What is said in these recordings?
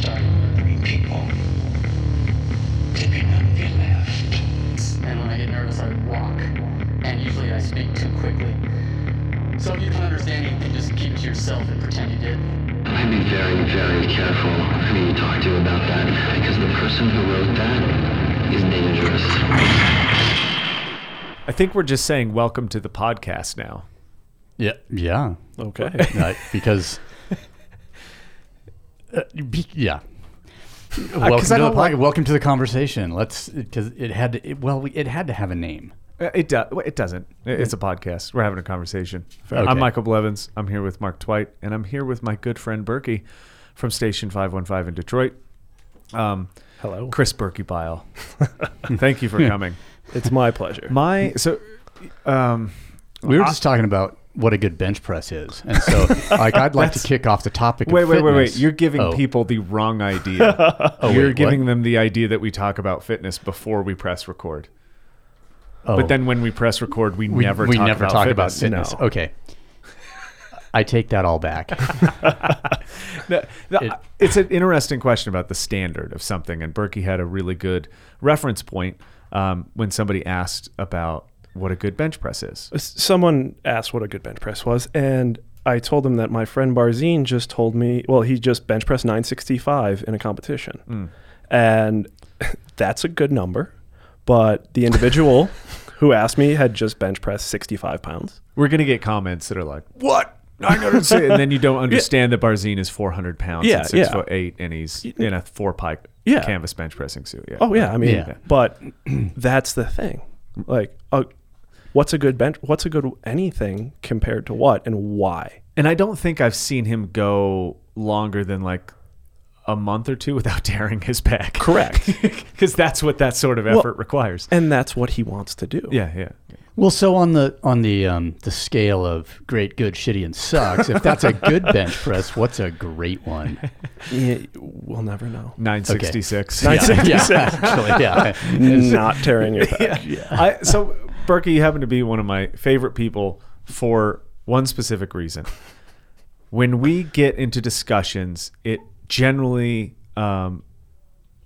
started murdering people. Dipping out of your left. And when I get nervous, I walk. And usually I speak too quickly. So if you don't understand, you can just keep it to yourself and pretend you did. I'd be very, very careful who you talk to about that, because the person who wrote that is dangerous. I think we're just saying welcome to the podcast now. Yeah, yeah. Okay. Uh, because, uh, be, yeah. Welcome, Uh, to the like- welcome to the conversation. Let's because it had to. It, well, we, it had to have a name. Uh, It do, it doesn't. It's a podcast. We're having a conversation. Okay. I'm Michael Blevins. I'm here with Mark Twite, and I'm here with my good friend Burkey from Station 515 in Detroit. Um, Hello. Chris Burkeybyle. Thank you for coming. It's my pleasure. My so, um, We were just talking about what a good bench press is, and so like I'd like to kick off the topic. wait, wait, wait, wait. You're giving Oh. people the wrong idea. Oh, You're wait, giving what? them the idea that we talk about fitness before we press record. Oh. But then when we press record, we, we never we talk never about talk fitness. about fitness. No. Okay, I take that all back. It- it's an interesting question about the standard of something, and Burkey had a really good reference point um, when somebody asked about what a good bench press is. Someone asked what a good bench press was, and I told him that my friend Barzine just told me, well, he just bench pressed 965 in a competition. And that's a good number. But the individual who asked me had just bench pressed 65 pounds. We're gonna get comments that are like, "What?" I and then you don't understand that Barzine is 400 pounds, Yeah, and six yeah. foot eight, and he's in a four pike Yeah. canvas bench pressing suit. Yeah. Oh, yeah. I mean, Yeah. but that's the thing. Like, uh, what's a good bench? What's a good anything compared to what and why? And I don't think I've seen him go longer than like a month or two without tearing his back. Correct. Because that's what that sort of Well, effort requires. and that's what he wants to do. Yeah, yeah. Well, so on the on the um, the scale of great, good, shitty, and sucks, if that's a good bench press, what's a great one? Yeah, we'll never know. 966. Yeah, yeah, actually, yeah. Not tearing your back. Yeah. I, so, Burkey, you happen to be one of my favorite people for one specific reason. When we get into discussions, it generally, um,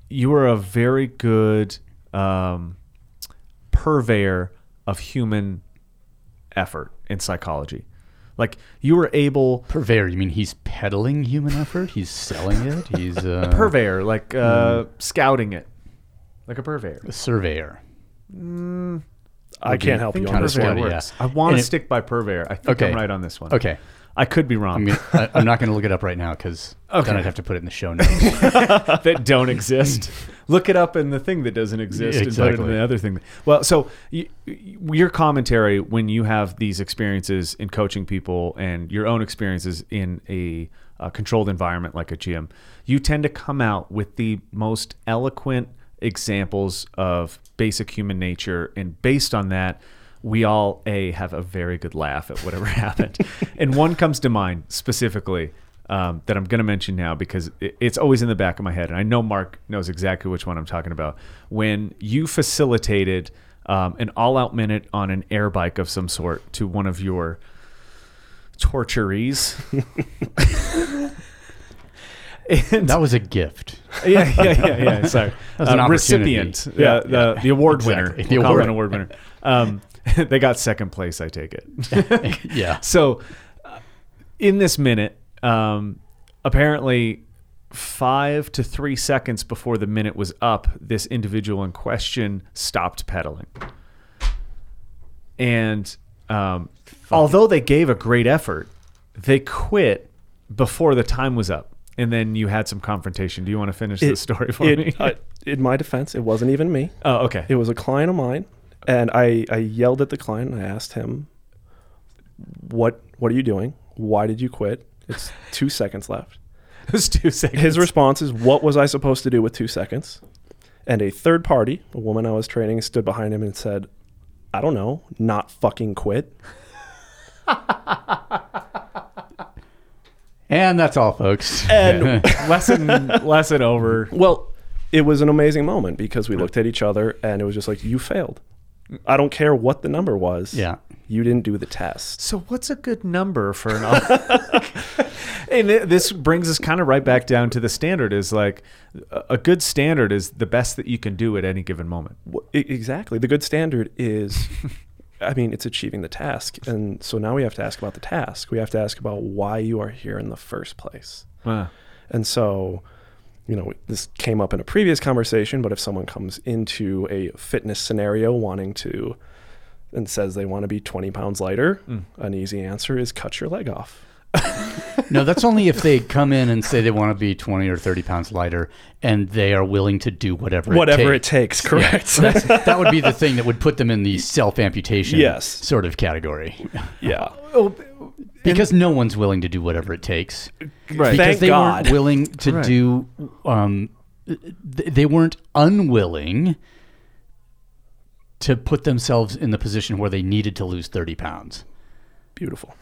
you are a very good um, purveyor of human effort in psychology. Like, you were able, Purveyor, you mean he's peddling human effort? He's selling it? He's uh, purveyor, like uh, scouting it, like a purveyor. a surveyor. I can't help you on this one. yeah. I want to it- stick by purveyor. I think Okay. I'm right on this one. Okay. I could be wrong. I'm, gonna, I, I'm not going to look it up right now because then I'd have to put it in the show notes. that don't exist. Look it up in the thing that doesn't exist and put it in Exactly. the other thing. Well, so you, your commentary when you have these experiences in coaching people and your own experiences in a, uh controlled environment like a gym, you tend to come out with the most eloquent examples of basic human nature, and based on that. We all a have a very good laugh at whatever happened, and one comes to mind specifically um, that I'm going to mention now because it, it's always in the back of my head, and I know Mark knows exactly which one I'm talking about. When you facilitated um, an all-out minute on an air bike of some sort to one of your torturees. and that was a gift. yeah, yeah, yeah, yeah. An Uh, recipient, Yeah, yeah, the the award Exactly. winner, The We'll call award award winner. Um, they got second place, I take it. Yeah. So, uh, in this minute, um, apparently, five to three seconds before the minute was up, this individual in question stopped pedaling. And um, although they gave a great effort, they quit before the time was up. And then you had some confrontation. Do you want to finish the story for it- me? uh, in my defense, it wasn't even me. oh, okay. It was a client of mine, and I, I yelled at the client and I asked him, "What What are you doing? Why did you quit? It's two seconds left." It was two seconds. His response is, "What was I supposed to do with two seconds?" And a third party, a woman I was training, stood behind him and said, "I don't know, not fucking quit." And that's all, folks. And lesson lesson over. Well, it was an amazing moment because we looked at each other and it was just like, you failed. I don't care what the number was. Yeah. You didn't do the test. So what's a good number for an? And th- this brings us kind of right back down to the standard is like a a good standard is the best that you can do at any given moment. Wh- e- exactly. The good standard is, I mean, it's achieving the task. And so now we have to ask about the task. We have to ask about why you are here in the first place. Uh, And so, you know, this came up in a previous conversation, but if someone comes into a fitness scenario wanting to and says they want to be 20 pounds lighter, an easy answer is cut your leg off. No, that's only if they come in and say they want to be 20 or 30 pounds lighter and they are willing to do whatever Whatever it it takes. takes, correct. That's, that would be the thing that would put them in the self amputation Yes. sort of category. yeah. Because no one's willing to do whatever it takes. right. Because Thank they God. weren't willing to Right. do, um, th- they weren't unwilling to put themselves in the position where they needed to lose 30 pounds. Beautiful.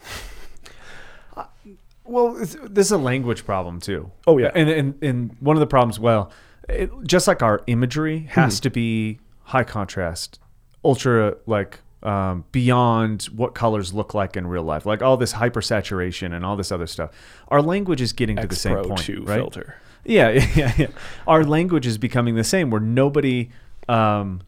Well, this is a language problem too. Oh, yeah. and and, and one of the problems, well, it, just like our imagery has Hmm. to be high contrast, ultra like um, beyond what colors look like in real life, like all this hypersaturation and all this other stuff. Our language is getting to the same point, 2 right? filter. Yeah, yeah, yeah. Our language is becoming the same, where nobody, um,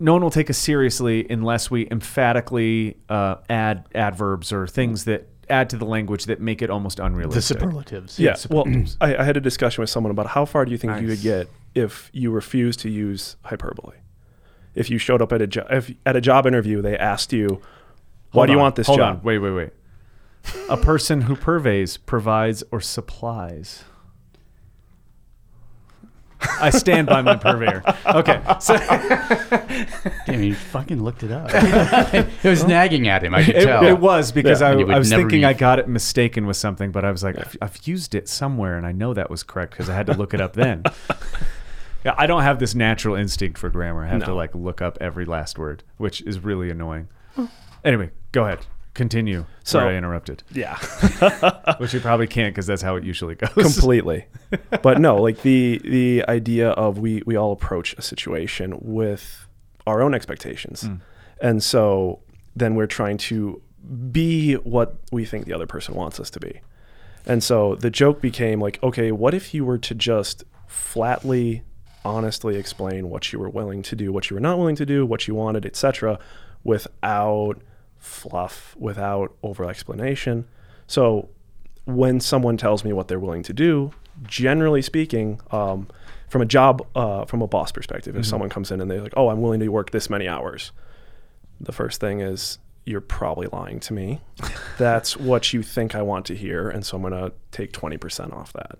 no one will take us seriously unless we emphatically uh, add adverbs or things that add to the language that make it almost unrealistic. The superlatives. Yeah. Well, mm. I, I had a discussion with someone about how far do you think you Nice. could get if you refused to use hyperbole? If you showed up at a jo- if at a job interview, they asked you, "Why Hold do you on, want this hold job?" On. Wait, wait, wait. A person who purveys, provides, or supplies. I stand by my purveyor. Okay, so Damn, you fucking looked it up. it was nagging at him, I could it, tell. it was because Yeah. I, And you would I was never thinking be- I got it mistaken with something, but I was like, I've, I've used it somewhere, and I know that was correct because I had to look it up then. yeah, I don't have this natural instinct for grammar. I have to No. like look up every last word, which is really annoying. Anyway, go ahead. Continue. So- Sorry, I interrupted. Yeah. Which you probably can't because that's how it usually goes. completely but no like the the idea of we we all approach a situation with our own expectations mm. and so then we're trying to be what we think the other person wants us to be and so the joke became like okay what if you were to just flatly honestly explain what you were willing to do what you were not willing to do what you wanted etc without fluff without over explanation so when someone tells me what they're willing to do, generally speaking, um, from a job, uh, from a boss perspective, if someone comes in and they're like, "Oh, I'm willing to work this many hours," the first thing is you're probably lying to me. That's what you think I want to hear, and so I'm gonna take twenty percent off that.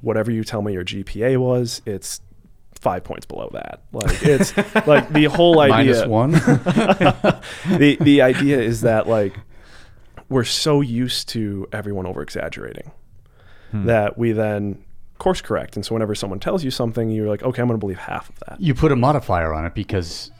Whatever you tell me your GPA was, it's five points below that. Like it's like the whole idea Minus one. the the idea is that like we're so used to everyone over exaggerating hmm. that we then course correct and so whenever someone tells you something you're like okay i'm going to believe half of that you put a modifier on it because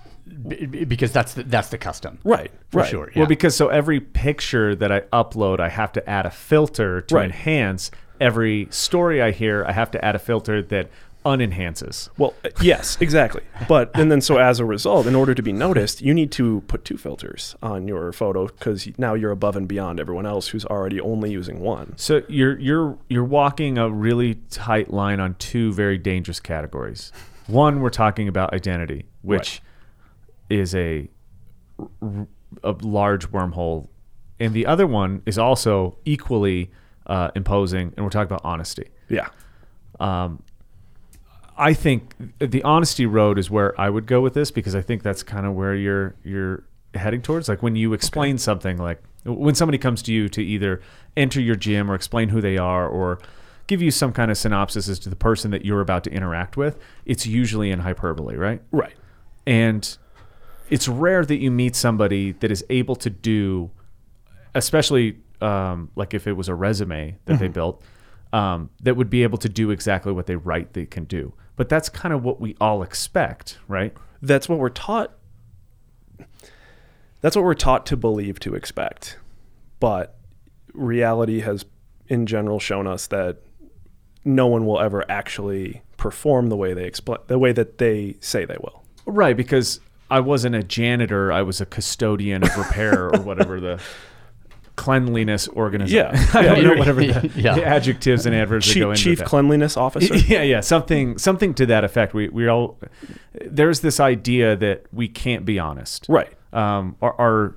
because that's the, that's the custom. right For right sure. Well, because so every picture that I upload, I have to add a filter to Right. enhance. Every story I hear, I have to add a filter that unenhances. well uh, yes exactly but and then so as a result in order to be noticed you need to put two filters on your photo because now you're above and beyond everyone else who's already only using one So you're you're you're walking a really tight line on two very dangerous categories. One, we're talking about identity, which is a a large wormhole, and the other one is also equally uh, imposing, and we're talking about honesty. yeah I think the honesty road is where I would go with this because I think that's kind of where you're you're heading towards. Like when you explain something, like when somebody comes to you to either enter your gym or explain who they are or give you some kind of synopsis as to the person that you're about to interact with, it's usually in hyperbole, right? right And it's rare that you meet somebody that is able to do, especially um, like if it was a resume that they built, um, that would be able to do exactly what they write they can do. But that's kind of what we all expect, right? that's what we're taught that's what we're taught to believe to expect but reality has in general shown us that no one will ever actually perform the way they explain the way that they say they will Right, because I wasn't a janitor, I was a custodian of repair or whatever the cleanliness organization. Yeah. I don't Yeah, know whatever the, Yeah. the adjectives and adverbs that go chief, into chief that. cleanliness officer. yeah, yeah, something something to that effect. We we all there's this idea that we can't be honest. right. Um, our our,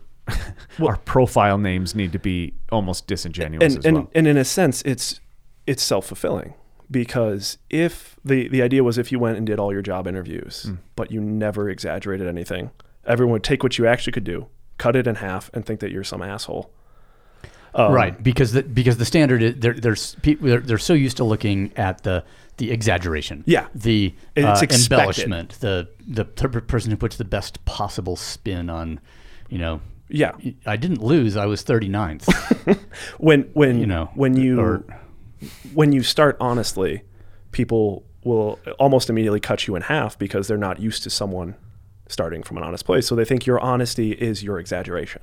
our profile names need to be almost disingenuous and as and, well. and in a sense it's it's self-fulfilling because if the the idea was if you went and did all your job interviews Hmm. but you never exaggerated anything everyone would take what you actually could do cut it in half and think that you're some asshole Um, right. because the because the standard is they're they're, they're they're so used to looking at the the exaggeration. Yeah. the It's uh, embellishment the the person who puts the best possible spin on you know yeah. I didn't lose I was 39th when when You know, when you or- when you start honestly people will almost immediately cut you in half because they're not used to someone starting from an honest place. So they think your honesty is your exaggeration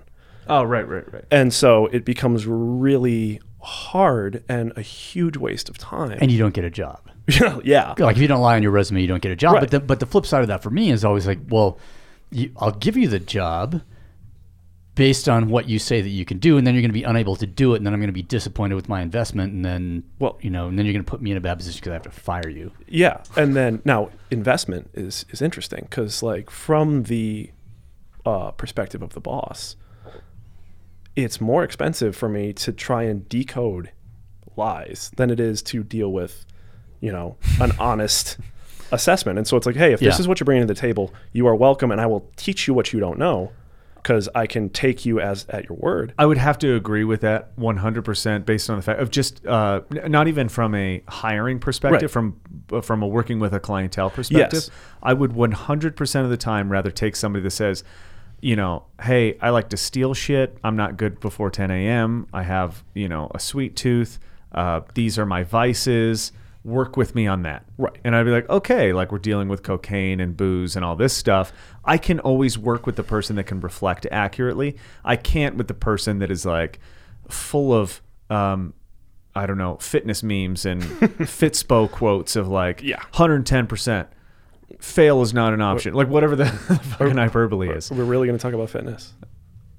oh, right, right, right. And so it becomes really hard and a huge waste of time. and you don't get a job yeah. like if you don't lie on your resume, you don't get a job. Right. But the, but the flip side of that for me is always like, well, you, I'll give you the job based on what you say that you can do, and then you're going to be unable to do it, and then I'm going to be disappointed with my investment, and then Well- you know, and then you're going to put me in a bad position because I have to fire you. Yeah. And then now investment is is interesting because like from the uh, perspective of the boss, it's more expensive for me to try and decode lies than it is to deal with, you know, an honest assessment. And so it's like, hey, if this is what you're bringing to the table, you are welcome, and I will teach you what you don't know because I can take you as at your word. I would have to agree with that 100% based on the fact of just uh, not even from a hiring perspective, Right. from uh, from a working with a clientele perspective. Yes. I would 100% of the time rather take somebody that says, you know, hey, I like to steal shit. I'm not good before 10 a.m. I have, you know, a sweet tooth. Uh, these are my vices. Work with me on that. Right. And I'd be like, okay, like we're dealing with cocaine and booze and all this stuff. I can always work with the person that can reflect accurately. I can't with the person that is like full of, um, I don't know, fitness memes and Fitspo quotes of like, Yeah. 110%. Fail is not an option. Like whatever the fucking hyperbole is. We're really going to talk about fitness.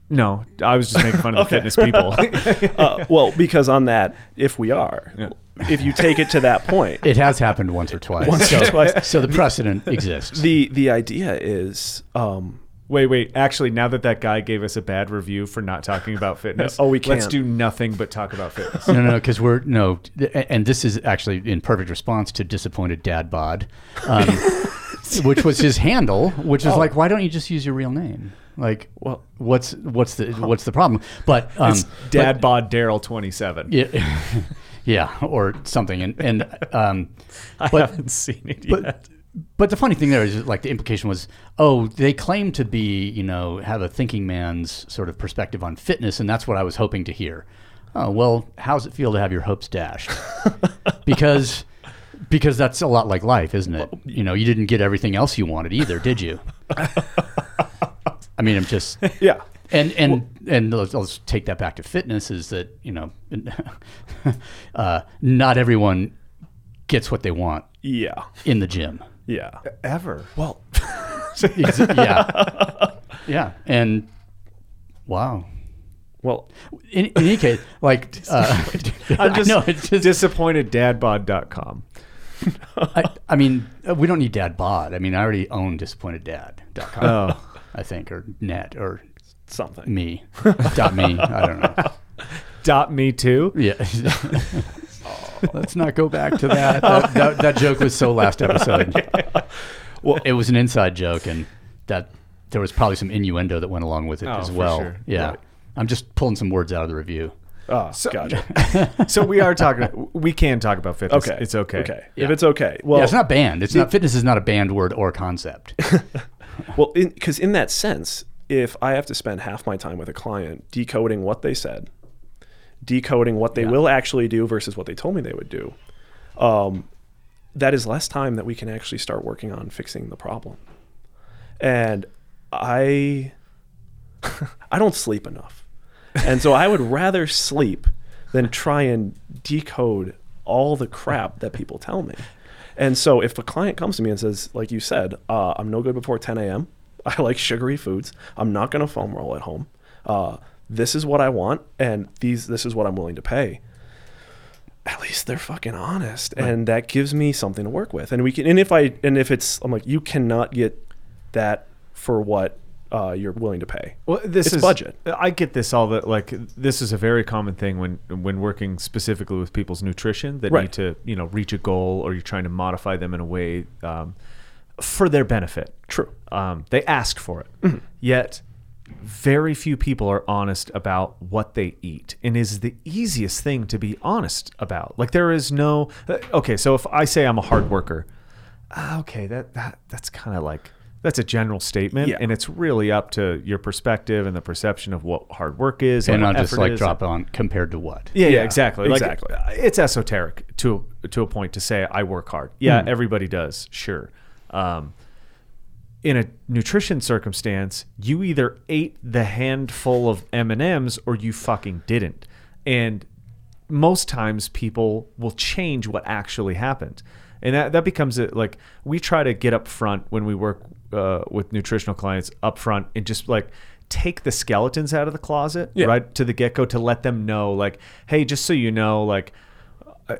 No, I was just making fun of the fitness people. uh, well, because on that, if we are, Yeah. if you take it to that point, It has happened once or twice. Once so, or twice. so the precedent exists. the the idea is, um, Wait, wait. Actually, now that that guy gave us a bad review for not talking about fitness, Oh, we can't. let's do nothing but talk about fitness. no, no, because we're no, th- and this is actually in perfect response to disappointed dad bod, um, which was his handle. Which is like, why don't you just use your real name? Like, Well- what's what's the what's the problem? But um, It's Dad Bod Daryl twenty seven. yeah, yeah, or something. And and um, I but- haven't seen it but yet. But the funny thing there is like the implication was oh they claim to be you know have a thinking man's sort of perspective on fitness and that's what i was hoping to hear. Oh well how's it feel to have your hopes dashed? Because because that's a lot like life isn't it? You know you didn't get everything else you wanted either did you? I mean i'm just yeah, and and and let's, let's take that back to fitness is that you know uh, not everyone gets what they want yeah, in the gym yeah. Ever. Well, yeah, yeah, and wow. well, In, in any case, like uh, I'm just, no, it's just. disappointeddadbod.com. I, I mean, uh, we don't need Dad Bod. I mean, I already own DisappointedDad.com. Oh. I think, or net, or something. me, dot me. I don't know. Dot me too. Yeah. Let's not go back to that. That, that. that joke was so last episode. Well- it was an inside joke, and that there was probably some innuendo that went along with it Oh, as for well. sure. Yeah. Right. I'm just pulling some words out of the review. Oh, So- gotcha. So we are talking. We can talk about fitness. Okay, It's okay. Okay, Yeah. if it's okay. Well, yeah, it's not banned. It's not fitness is not a banned word or concept. Well, because in, that sense, if I have to spend half my time with a client decoding what they said, decoding what they Yeah. will actually do versus what they told me they would do, um, that is less time that we can actually start working on fixing the problem. And I, I don't sleep enough, and so I would rather sleep than try and decode all the crap that people tell me. And so if a client comes to me and says, like you said, uh, I'm no good before 10 a.m. I like sugary foods. I'm not going to foam roll at home. Uh, this is what I want and these this is what I'm willing to pay. At least they're fucking honest, and that gives me something to work with. And we can, and if I, and if it's, I'm like, you cannot get that for what uh, you're willing to pay. Well, this It's is budget. I get this all that like this is a very common thing when when working specifically with people's nutrition that Right. need to you know reach a goal or you're trying to modify them in a way um, for their benefit. True. Um, they ask for it, Mm-hmm. yet very few people are honest about what they eat and is the easiest thing to be honest about like there is no uh, okay so if i say i'm a hard worker ah, okay that, that that's kind of like that's a general statement Yeah. and it's really up to your perspective and the perception of what hard work is and not just like is. drop on compared to what. Yeah, yeah, Yeah, exactly. Exactly. uh, it's esoteric to to a point to say I work hard. Yeah, everybody does, sure. Um, in a nutrition circumstance, you either ate the handful of M and M's or you fucking didn't, and most times people will change what actually happened and that, that becomes it like we try to get up front when we work uh, with nutritional clients up front and just like take the skeletons out of the closet Yeah. right to the get-go to let them know like hey just so you know like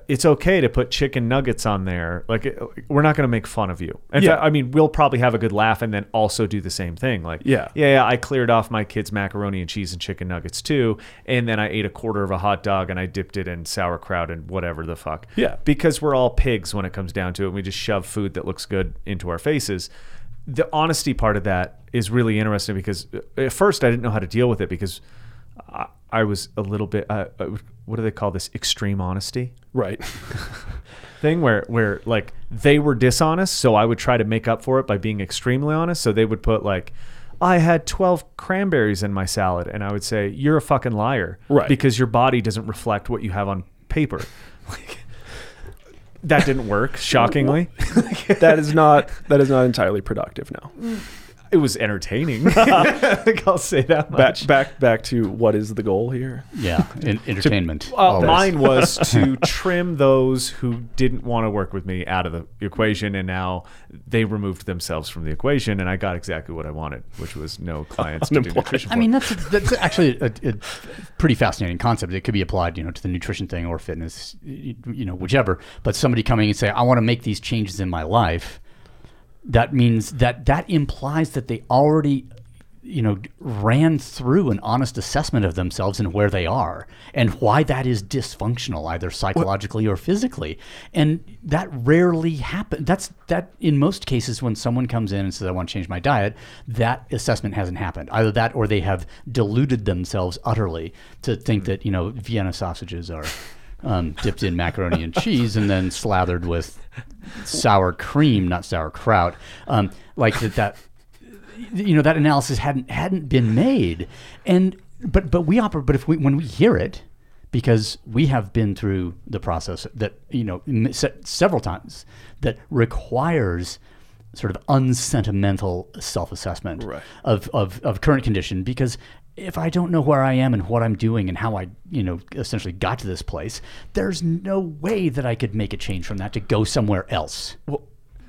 it's okay to put chicken nuggets on there like we're not going to make fun of you in Yeah. fact, i mean we'll probably have a good laugh and then also do the same thing like Yeah. yeah, yeah, I cleared off my kids' macaroni and cheese and chicken nuggets too, and then I ate a quarter of a hot dog and I dipped it in sauerkraut and whatever the fuck. Yeah. because we're all pigs when it comes down to it. We just shove food that looks good into our faces. The honesty part of that is really interesting because uh, at first I didn't know how to deal with it because I, I was a little bit. Uh, uh, what do they call this? Extreme honesty Right. thing where where like they were dishonest so i would try to make up for it by being extremely honest so they would put like i had 12 cranberries in my salad and i would say you're a fucking liar Right. because your body doesn't reflect what you have on paper like, that didn't work shockingly that is not that is not entirely productive now. It was entertaining i think i'll say that Back much back back to what is the goal here? Yeah, in, entertainment. Uh, mine was to trim those who didn't want to work with me out of the equation, and now they removed themselves from the equation, and I got exactly what I wanted, which was no clients to do Unemployed. nutrition. I mean, that's that's actually a, a pretty fascinating concept. It could be applied, you know, to the nutrition thing or fitness, you know, whichever. But somebody coming and say, "I want to make these changes in my life," that means that that implies that they already, you know, ran through an honest assessment of themselves and where they are and why that is dysfunctional, either psychologically or physically. And that rarely happens. That's that in most cases when someone comes in and says, "I want to change my diet," that assessment hasn't happened. Either that or they have deluded themselves utterly to think that you know Vienna sausages are. Um, dipped in macaroni and cheese and then slathered with sour cream, not sauerkraut. Um, like that, that you know that analysis hadn't hadn't been made, and but but we operate. But if we when we hear it, because we have been through the process that you know se- several times that requires sort of unsentimental self-assessment Right. of, of, of current condition because if I don't know where I am and what I'm doing and how I, you know, essentially got to this place, there's no way that I could make a change from that to go somewhere else. Well,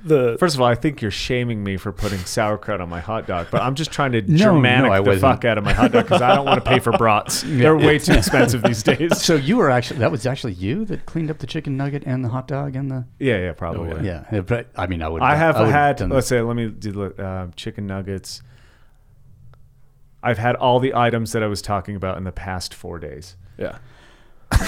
the First of all, I think you're shaming me for putting sauerkraut on my hot dog, but I'm just trying to No, Germanic no, I the wasn't. fuck out of my hot dog because I don't want to pay for brats. They're way too expensive these days. So you were actually that was actually you that cleaned up the chicken nugget and the hot dog and the Yeah, yeah, probably. yeah. But I mean, I would. I have would had. Let's say, let me do uh, chicken nuggets. I've had all the items that I was talking about in the past four days. yeah.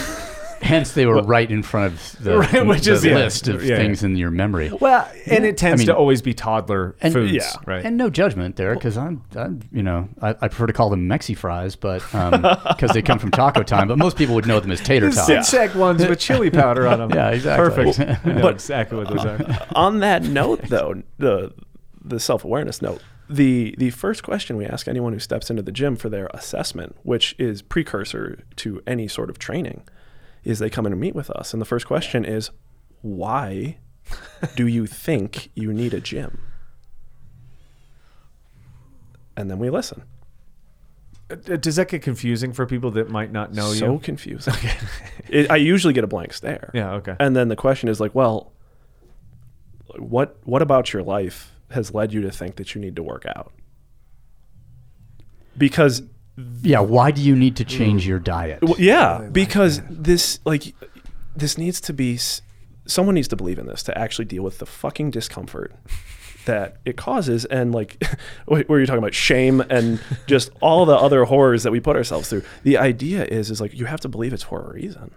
Hence, they were right in front of the, Right, which the is- yeah. list of Yeah, things in your memory. Well, and it tends mean- to always be toddler And- foods, yeah, right? And no judgment there, because I'm, I'm, you know, I, I prefer to call them Mexi fries, but um, because they come from Taco Time. But most people would know them as tater tots. Zigzag ones with chili powder on them. Yeah, exactly. Perfect. I know But- exactly what those are. On that note, though, the the self awareness note, the the first question we ask anyone who steps into the gym for their assessment, which is precursor to any sort of training, is they come in and meet with us, and the first question is, why do you think you need a gym? And then we listen. Uh, Does that get confusing for people that might not know so you? So confusing. It, I usually get a blank stare. Yeah, okay. And then the question is like, well, what what about your life has led you to think that you need to work out? Because Yeah, why do you need to change mm. your diet? Well, yeah, because this like this needs to be someone needs to believe in this to actually deal with the fucking discomfort that it causes and like what were you talking about shame and just all the other horrors that we put ourselves through. The idea is is like you have to believe it's for a reason.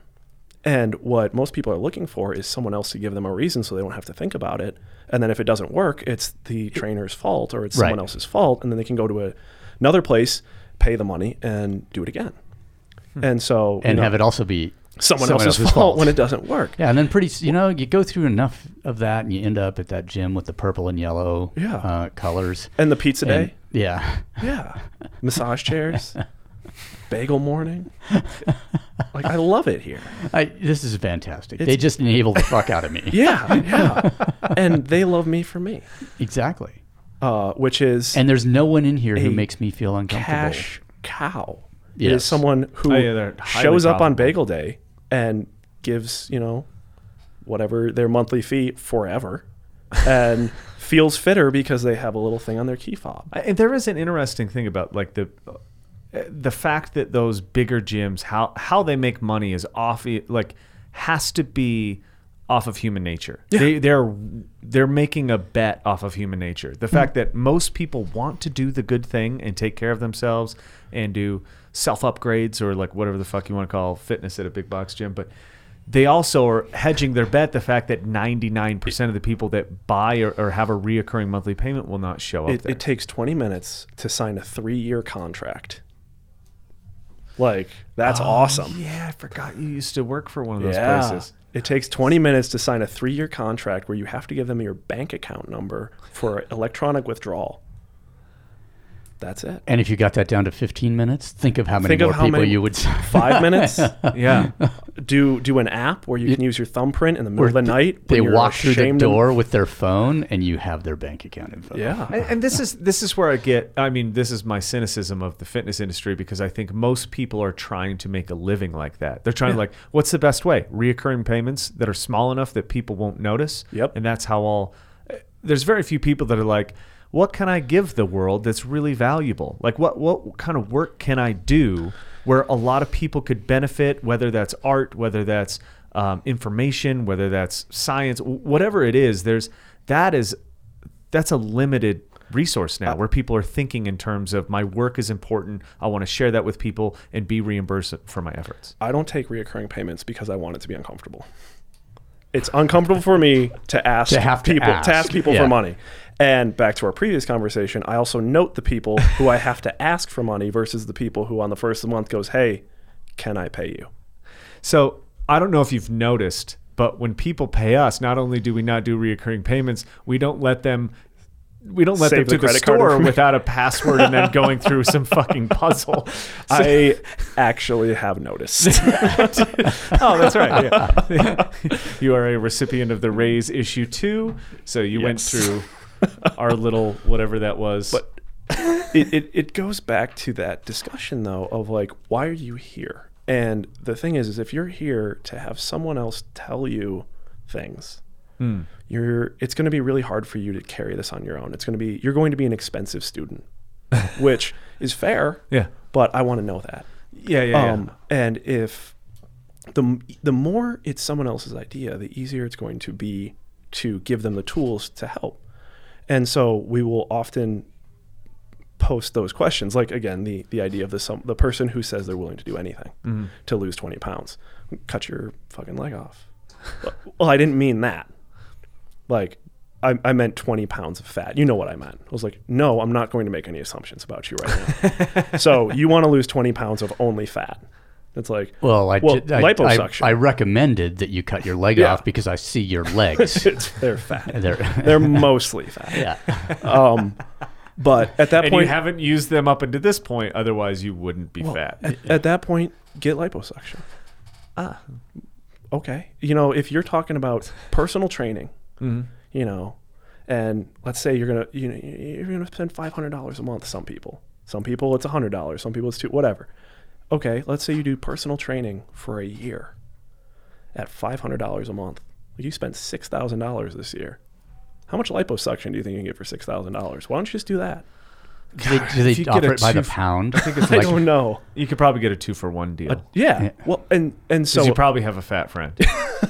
And what most people are looking for is someone else to give them a reason so they don't have to think about it. And then if it doesn't work, it's the trainer's fault or it's someone else's fault. And then they can go to a, another place, pay the money, and do it again. And so, you and know, have it also be someone, else's, fault, when it doesn't work. Yeah, and then pretty, you know, you go through enough of that, and you end up at that gym with the purple and yellow Yeah. uh, colors. And the pizza And- day, yeah, yeah, massage chairs, bagel morning. like I love it here. I, this is fantastic. they just enable the fuck out of me. Yeah, yeah, and they love me for me, exactly. uh, which is And there's no one in here who makes me feel uncomfortable. cash cow. Yes. is someone who Oh, yeah, shows up on. Bagel Day and gives you know whatever their monthly fee forever, and feels fitter because they have a little thing on their key fob. I- And there is an interesting thing about like the the fact that those bigger gyms how how they make money is off like has to be off of human nature. They they're they're making a bet off of human nature. The hmm. fact that most people want to do the good thing and take care of themselves and do self upgrades or like whatever the fuck you want to call fitness at a big box gym, but they also are hedging their bet the fact that 99% of the people that buy or, or have a reoccurring monthly payment will not show up It, it takes 20 minutes to sign a three-year contract. Like that's oh, awesome. Yeah, I forgot you used to work for one of those Yeah. places. It takes 20 minutes to sign a three-year contract where you have to give them your bank account number for electronic withdrawal. That's it. And if you got that down to 15 minutes, think of how many Think of more how people many- you would. Five minutes. Yeah. do do an app where you can use your thumbprint in the middle of the night. They walk through the ashamed of- door with their phone, and you have their bank account info. Yeah. and, and this is this is where I get. I mean, this is my cynicism of the fitness industry because I think most people are trying to make a living like that. They're trying to like, what's the best way? Reoccurring payments that are small enough that people won't notice. Yep. And that's how all. Eh, there's very few people that are like, what can I give the world that's really valuable? Like, what what kind of work can I do where a lot of people could benefit? Whether that's art, whether that's um, information, whether that's science, whatever it is. There's that is that's a limited resource now where people are thinking in terms of my work is important i want to share that with people and be reimbursed for my efforts I don't take reoccurring payments because I want it to be uncomfortable. It's uncomfortable for me to ask To have to people ask. to ask people Yeah. for money. And back to our previous conversation, I also note the people who I have to ask for money versus the people who on the first of the month goes, "Hey, can I pay you?" so i don't know if you've noticed but when people pay us not only do we not do reoccurring payments we don't let them we don't let Save them to the card store without a password and then going through some fucking puzzle I actually have noticed. oh, that's right. Yeah. you are a recipient of the Raise issue two, so you went through our little whatever that was. But it, it, it goes back to that discussion though of like why are you here and the thing is is if you're here to have someone else tell you things Hmm. you're it's going to be really hard for you to carry this on your own it's going to be you're going to be an expensive student which is fair yeah, but i want to know that yeah, yeah. yeah. um, and if the the more it's someone else's idea, the easier it's going to be to give them the tools to help. And so we will often post those questions, like again the the idea of the some the person who says they're willing to do anything Mm-hmm. to lose twenty pounds, cut your fucking leg off. well, I didn't mean that. Like. I, I meant 20 pounds of fat. You know what I meant. I was like, no, I'm not going to make any assumptions about you right now. so you want to lose 20 pounds of only fat. It's like, Well, I, Well, ju- I, I, liposuction. I recommended that you cut your leg Yeah. off because I see your legs. they're fat. They're, They're mostly fat. yeah. Um, but at that and point, you haven't used them up until this point, otherwise you wouldn't be fat. at, at that point, get liposuction. Ah, okay. You know, if you're talking about personal training, Mm-hmm. you know, and let's say you're gonna, you know, you're gonna spend five hundred dollars a month. Some people, some people it's hundred dollars. Some people it's two, whatever. Okay, let's say you do personal training for a year at five hundred dollars a month. You spent six thousand dollars this year. How much liposuction do you think you can get for six thousand dollars? Why don't you just do that? Do they, do they you offer it by the two- pound? I think it's I don't know. you could probably get a two for one deal. Uh, yeah. Yeah. Well, and and So so you probably have a fat friend.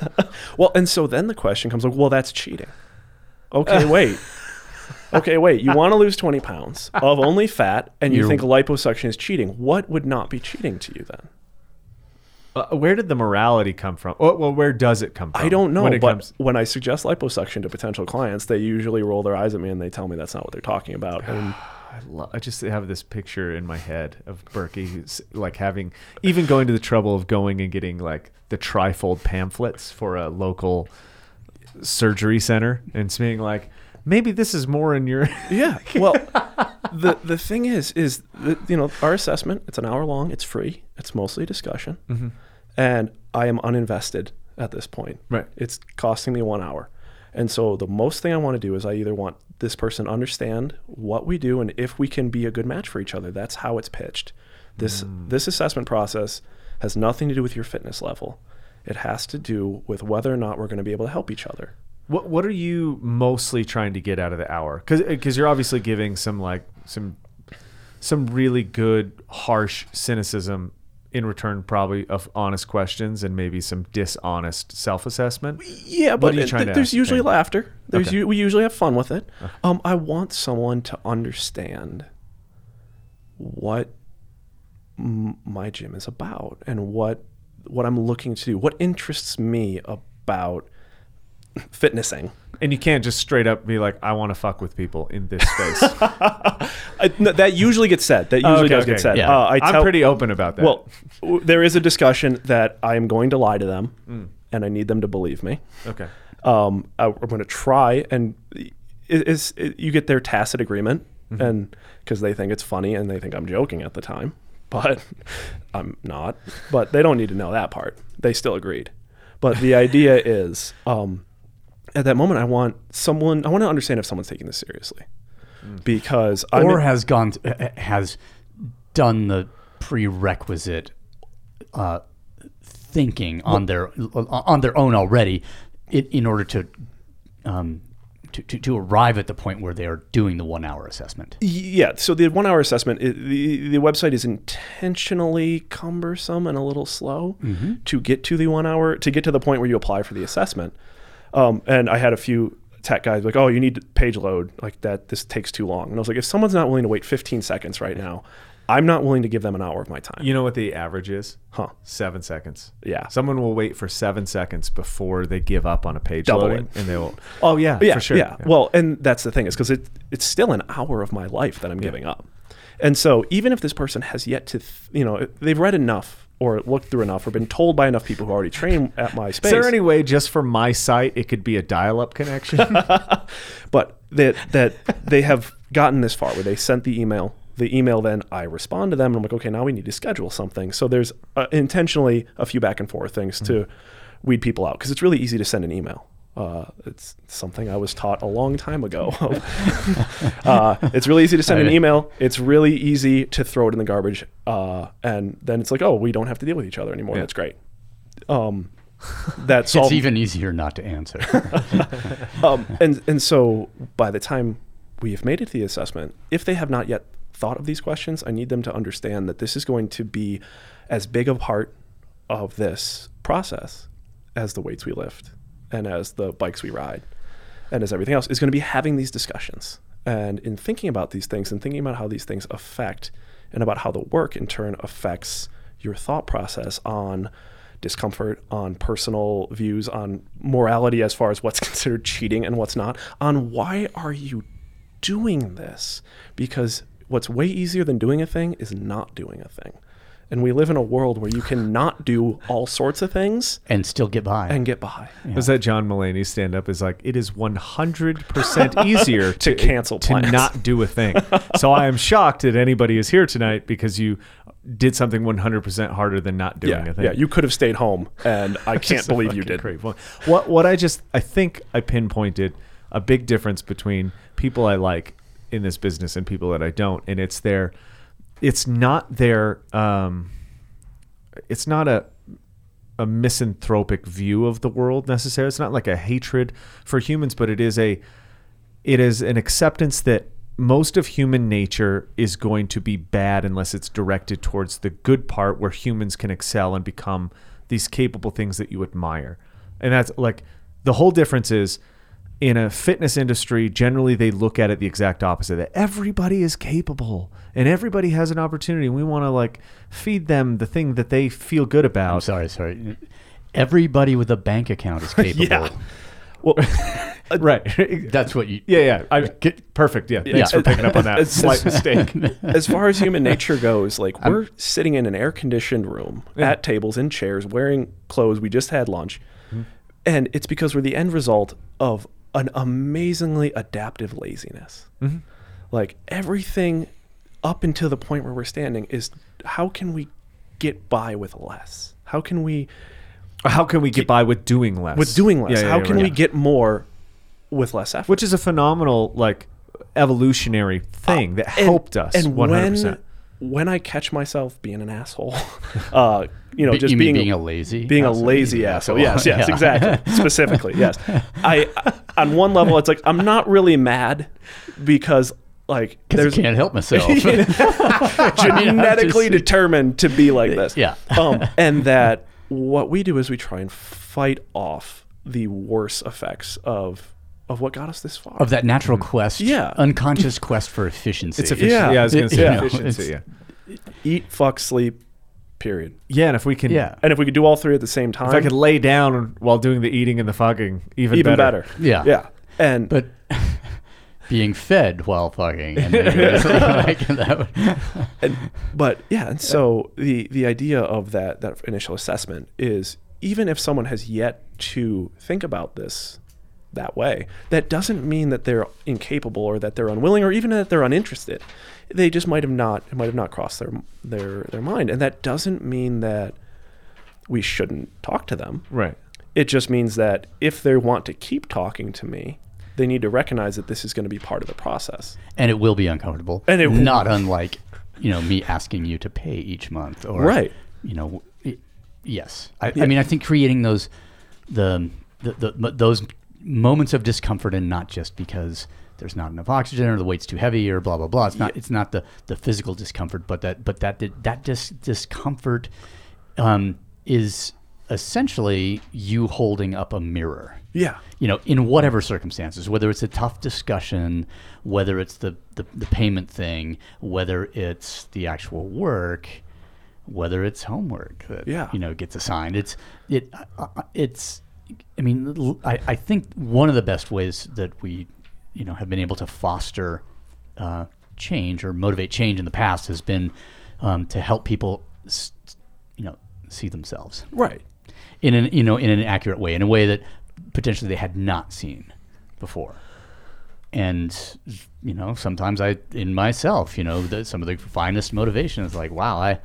well, and so then the question comes like, well, that's cheating. Okay, wait. Okay, wait. You want to lose twenty pounds of only fat, and you You're- think liposuction is cheating? What would not be cheating to you then? Uh, where did the morality come from? Oh, well, where does it come from? I don't know, When it but comes, when I suggest liposuction to potential clients, they usually roll their eyes at me and they tell me that's not what they're talking about. And I, lo- I just have this picture in my head of Burkey, who's like having, even going to the trouble of going and getting like the trifold pamphlets for a local surgery center and being like, maybe this is more in your. yeah, well, the the thing is, is that, you know our assessment. It's an hour long. It's free. It's mostly discussion, mm-hmm. and I am uninvested at this point. Right. It's costing me one hour, and so the most thing I want to do is I either want this person to understand what we do and if we can be a good match for each other. That's how it's pitched. This mm. this assessment process has nothing to do with your fitness level. It has to do with whether or not we're going to be able to help each other. What What are you mostly trying to get out of the hour? Because you're obviously giving some like some some really good harsh cynicism in return, probably of honest questions and maybe some dishonest self assessment. Yeah, but it- trying to there's usually laughter. There's Okay. u- we usually have fun with it. Um, I want someone to understand what m- my gym is about and what what I'm looking to do. What interests me about fitnessing. And you can't just straight up be like, "I want to fuck with people in this space." I, no, that usually gets said. That usually Okay, does okay. get said. Yeah. Uh, I I'm pretty open about that. Well, w- there is a discussion that I am going to lie to them, Mm. and I need them to believe me. okay, um, I, I'm going to try and it, it's, it, you get their tacit agreement Mm-hmm. and because they think it's funny and they think I'm joking at the time, but I'm not. But they don't need to know that part. They still agreed. But the idea is, um, at that moment, I want someone. I want to understand if someone's taking this seriously, Mm. because or in- has gone uh, has done the prerequisite uh, thinking on their on their own already in, in order to, um, to, to to arrive at the point where they are doing the one hour assessment. Yeah, so the one hour assessment, the, the website is intentionally cumbersome and a little slow to get to the one hour, to get to the point where you apply for the assessment. Um, and I had a few tech guys like, oh, you need page load, like that, this takes too long. And I was like, if someone's not willing to wait 15 seconds right now, I'm not willing to give them an hour of my time. you know what the average is? Huh. Seven seconds. Yeah. Someone will wait for seven seconds before they give up on a page Double loading, it. and they will. Oh yeah, yeah, for sure. Yeah. Well, and that's the thing is because it it's still an hour of my life that I'm giving up, and so even if this person has yet to, th- you know, they've read enough or looked through enough or been told by enough people who already train at my space. is there any way just for my site it could be a dial-up connection? but that that they have gotten this far where they sent the email. The email then I respond to them and I'm like, okay, now we need to schedule something. So there's uh, intentionally a few back and forth things to weed people out because it's really easy to send an email. Uh, it's something I was taught a long time ago. uh, it's really easy to send an email. It's really easy to throw it in the garbage, uh, and then it's like, oh, we don't have to deal with each other anymore. That's great. Um, that's It's even easier not to answer. um, and and so by the time we have made it to the assessment, if they have not yet thought of these questions, I need them to understand that this is going to be as big a part of this process as the weights we lift and as the bikes we ride and as everything else is going to be having these discussions and in thinking about these things and thinking about how these things affect and about how the work in turn affects your thought process on discomfort, on personal views, on morality as far as what's considered cheating and what's not, on why are you doing this? Because what's way easier than doing a thing is not doing a thing. And we live in a world where you cannot do all sorts of things and still get by. and get by. Was that John Mulaney stand up? Is like it is one hundred percent easier To cancel to not do a thing. so I am shocked that anybody is here tonight because you did something one hundred percent harder than not doing Yeah, a thing. yeah. You could have stayed home, and I can't believe you did. great point. What what I just I think I pinpointed a big difference between people I like in this business and people that I don't, and it's their it's not their um, it's not a a misanthropic view of the world necessarily. It's not like a hatred for humans, but it is a it is an acceptance that most of human nature is going to be bad unless it's directed towards the good part where humans can excel and become these capable things that you admire. And that's like the whole difference is in a fitness industry, generally they look at it the exact opposite that everybody is capable and everybody has an opportunity. And we want to like feed them the thing that they feel good I'm about. sorry, sorry. Everybody with a bank account is capable. Yeah. Well, uh, right. That's what you. yeah, yeah. I, perfect. Yeah. Thanks Yeah. for picking up on that It's- slight mistake. as far as human nature goes, like we're sitting in an air conditioned room at tables in chairs, wearing clothes. We just had lunch, mm-hmm. and it's because we're the end result of an amazingly adaptive laziness. Mm-hmm. Like everything up until the point where we're standing is how can we get by with less? How can we How can we get by with doing less? with doing less? Yeah, yeah, how yeah, can right. we get more with less effort? Which is a phenomenal like evolutionary thing uh, that And- helped us. And 100%. when when I catch myself being an asshole, uh, you know, just you being being a lazy being a asshole? lazy asshole. Yes, yes, exactly. Specifically, yes. I on one level, it's like I'm not really mad because like there's I can't help myself. genetically determined to be like this. Yeah. um, and that what we do is we try and fight off the worst effects of of what got us this far. of that natural mm-hmm. quest, Yeah. unconscious quest for efficiency. it's efficiency. Yeah. Yeah, I was going to say you know, efficiency. it's- Yeah. Eat, fuck, sleep. Period. Yeah, and if we can, yeah, And if we could do all three at the same time, if I could lay down while doing the eating and the fucking, even, even better. Yeah. Yeah. And but being fed while fucking, and like, that and, but yeah, and so the the idea of that that initial assessment is even if someone has yet to think about this that way, that doesn't mean that they're incapable or that they're unwilling or even that they're uninterested. They just might have not might have not crossed their their their mind, and that doesn't mean that we shouldn't talk to them. Right. It just means that if they want to keep talking to me, they need to recognize that this is going to be part of the process. and it will be uncomfortable, And it- not unlike you know me asking you to pay each month, or Right. You know, y- yes. I, I mean, I think creating those the, the the those moments of discomfort, and not just because there's not enough oxygen or the weight's too heavy or blah blah blah. It's not it's not the the physical discomfort, but that but that that dis- discomfort um, is essentially you holding up a mirror Yeah. you know, in whatever circumstances, whether it's a tough discussion, whether it's the, the, the payment thing, whether it's the actual work, whether it's homework that Yeah. you know gets assigned. It's it uh, uh, it's I mean I, I think one of the best ways that we you know have been able to foster uh, change or motivate change in the past has been um, to help people s- you know see themselves Right. in an you know in an accurate way, in a way that potentially they had not seen before. And you know, sometimes I in myself, you know, the, some of the finest motivation is like, wow, I,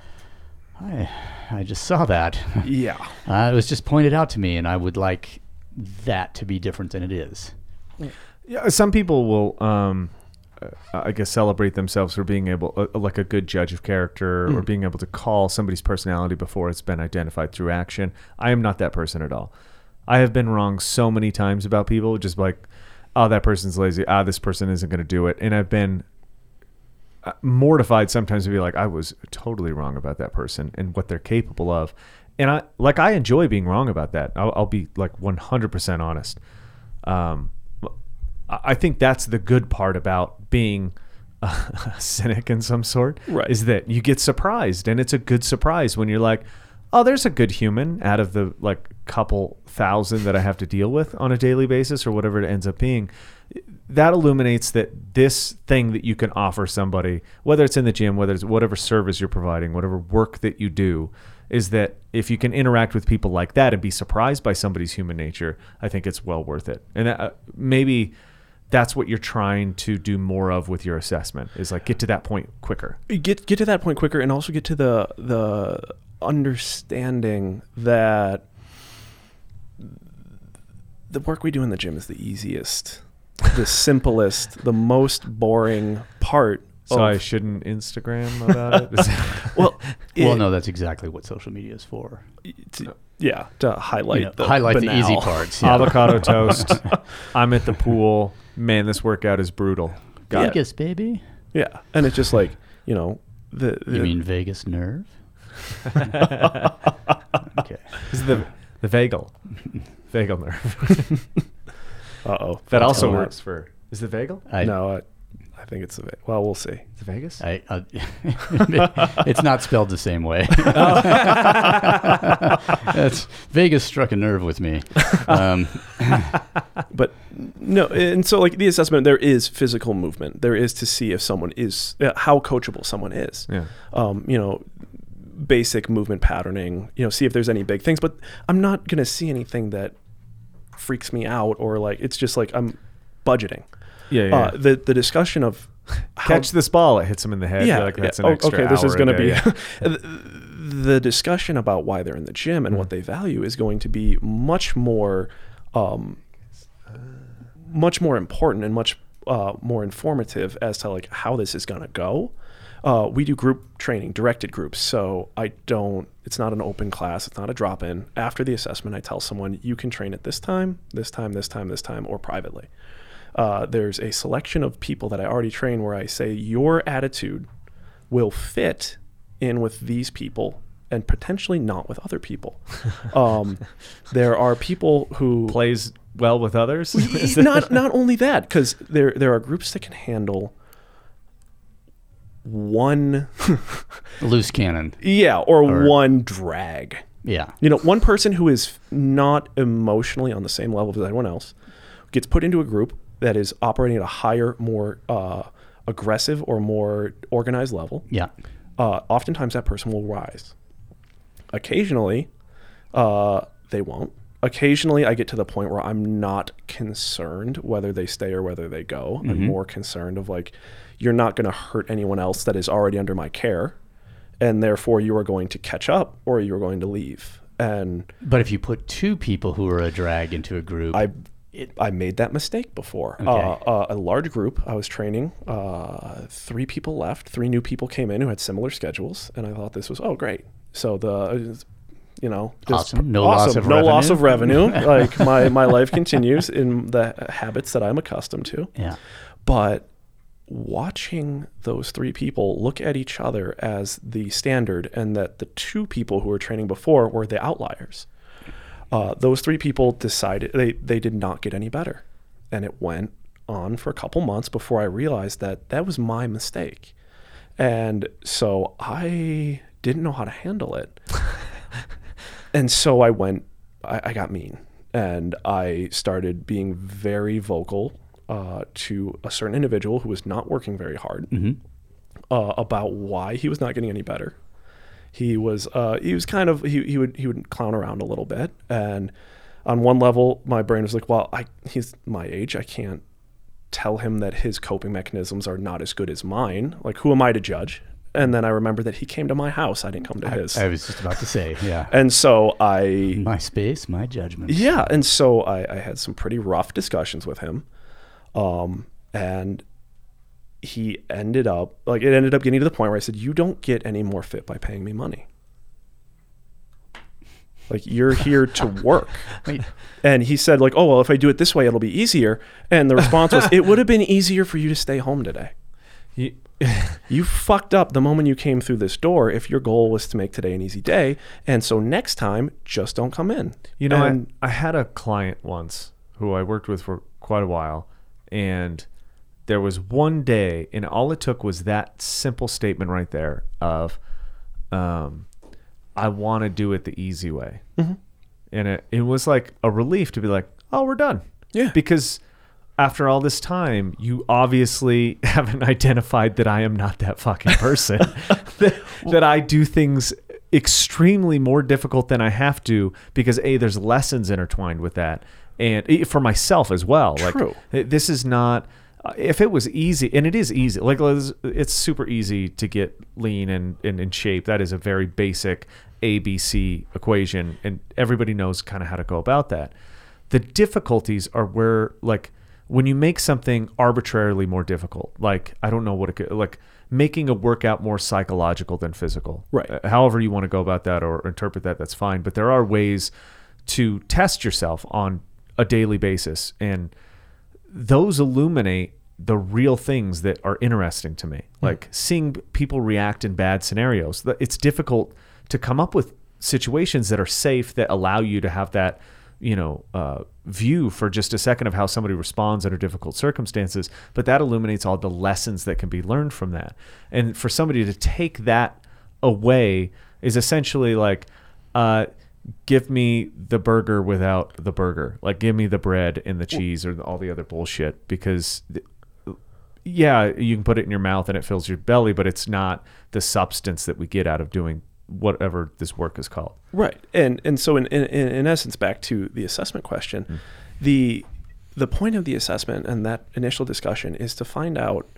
I, I just saw that. Yeah. Uh, it was just pointed out to me, and I would like that to be different than it is. Yeah, some people will, um, uh, I guess, celebrate themselves for being able, uh, like a good judge of character, or being able to call somebody's personality before it's been identified through action. I am not that person at all. I have been wrong so many times about people, just like, oh, that person's lazy. Ah, this person isn't going to do it, and I've been uh, mortified sometimes to be like, I was totally wrong about that person and what they're capable of. And I like I enjoy being wrong about that. I'll, I'll be like 100% honest. Um, I I think that's the good part about being a cynic in some sort. Right. Is that you get surprised, and it's a good surprise when you're like, oh, there's a good human out of the like couple thousand that I have to deal with on a daily basis or whatever it ends up being. That illuminates that this thing that you can offer somebody, whether it's in the gym, whether it's whatever service you're providing, whatever work that you do, is that if you can interact with people like that and be surprised by somebody's human nature, I think it's well worth it. And that, uh, maybe that's what you're trying to do more of with your assessment is like get to that point quicker. get get to that point quicker and also get to the the understanding that the work we do in the gym is the easiest the simplest the most boring part So of, I shouldn't Instagram about it. well well, no, that's exactly what social media is for. to- yeah to highlight You know, the highlight the easy parts. yeah. Avocado toast. I'm at the pool. Man, this workout is brutal. Got it. Vegas, baby. Yeah, and it's just like you know the, the You mean Vegas nerve? okay. This is the the vagal, vagal nerve. Uh oh that also works for. Is it vagal? I, no, I, I think it's the well, we'll see. Is Vegas? I, uh, it's not spelled the same way. That's Vegas struck a nerve with me. Um, But no, and so like the assessment, there is physical movement. There is to see if someone is uh, how coachable someone is. Yeah. Um, you know, basic movement patterning. You know, see if there's any big things. But I'm not gonna see anything that freaks me out or like it's just like I'm budgeting. Yeah, yeah. Uh, the the discussion of how, Catch this ball. It hits him in the head. yeah, like that's yeah. an Oh, extra okay. This is going to be the, the discussion about why they're in the gym and what they value is going to be much more, um, much more important and much uh, more informative as to like how this is going to go. Uh, we do group training, directed groups, so I don't. It's not an open class. It's not a drop in. After the assessment, I tell someone you can train at this time, this time, this time, this time, or privately uh, there's a selection of people that I already train where I say your attitude will fit in with these people and potentially not with other people. Um, there are people who plays well with others. Not not only that because there there are groups that can handle one loose cannon. yeah or, Or- one drag. Yeah. You know, one person who is not emotionally on the same level as anyone else gets put into a group that is operating at a higher, more uh, aggressive or more organized level. Yeah. Uh, oftentimes, that person will rise. Occasionally, uh, they won't. Occasionally, I get to the point where I'm not concerned whether they stay or whether they go. I'm more concerned of like, you're not going to hurt anyone else that is already under my care, and therefore you are going to catch up or you are going to leave. And But if you put two people who are a drag into a group, I I made that mistake before. Okay. Uh, uh, a large group I was training, uh, three people left, three new people came in who had similar schedules, and I thought this was oh great. So the you know just Awesome. No loss of no loss revenue. of revenue. like my my life continues in the habits that I'm accustomed to. yeah. But watching those three people look at each other as the standard and that the two people who were training before were the outliers. Uh, those three people decided they, they did not get any better. And it went on for a couple months before I realized that that was my mistake. And so I didn't know how to handle it. and so I went, I, I got mean and I started being very vocal uh, to a certain individual who was not working very hard uh, about why he was not getting any better. He was uh, he was kind of he, he would he would clown around a little bit, and on one level, my brain was like, well, I he's my age, I can't tell him that his coping mechanisms are not as good as mine. Like, who am I to judge? And then I remember that he came to my house. I didn't come to his. I was just about to say, yeah. and so I My space, my judgment. yeah, and so I, I had some pretty rough discussions with him, um, and he ended up like it ended up getting to the point where I said, "You don't get any more fit by paying me money. Like you're here to work." Wait, And he said, "Like, oh well, if I do it this way, it'll be easier." And the response was, "It would have been easier for you to stay home today. You- You fucked up the moment you came through this door. If your goal was to make today an easy day, and so next time, just don't come in." You know, And- I, I had a client once who I worked with for quite a while, and there was one day, and all it took was that simple statement right there of, um, "I want to do it the easy way," Mm-hmm. and it it was like a relief to be like, "Oh, we're done." Yeah. because after all this time, you obviously haven't identified that I am not that fucking person. that, that I do things extremely more difficult than I have to because a there's lessons intertwined with that, and eh, for myself as well. True. Like eh, this is not. uh, If it was easy, and it is easy, like it's it's super easy to get lean and, and in shape. That is a very basic ABC equation, and everybody knows kind of how to go about that. The difficulties are where, like, when you make something arbitrarily more difficult, like I don't know what it could, like making a workout more psychological than physical. Right. Uh, however you want to go about that or interpret that, that's fine. But there are ways to test yourself on a daily basis, and those illuminate the real things that are interesting to me, like seeing people react in bad scenarios. It's difficult to come up with situations that are safe that allow you to have that, you know, uh, view for just a second of how somebody responds under difficult circumstances. But that illuminates all the lessons that can be learned from that. And for somebody to take that away is essentially like, uh, give me the burger without the burger. Like, give me the bread and the cheese or all the other bullshit because. th- yeah, you can put it in your mouth and it fills your belly, but it's not the substance that we get out of doing whatever this work is called. Right. And and so in in, in essence back to the assessment question, the the point of the assessment and that initial discussion is to find out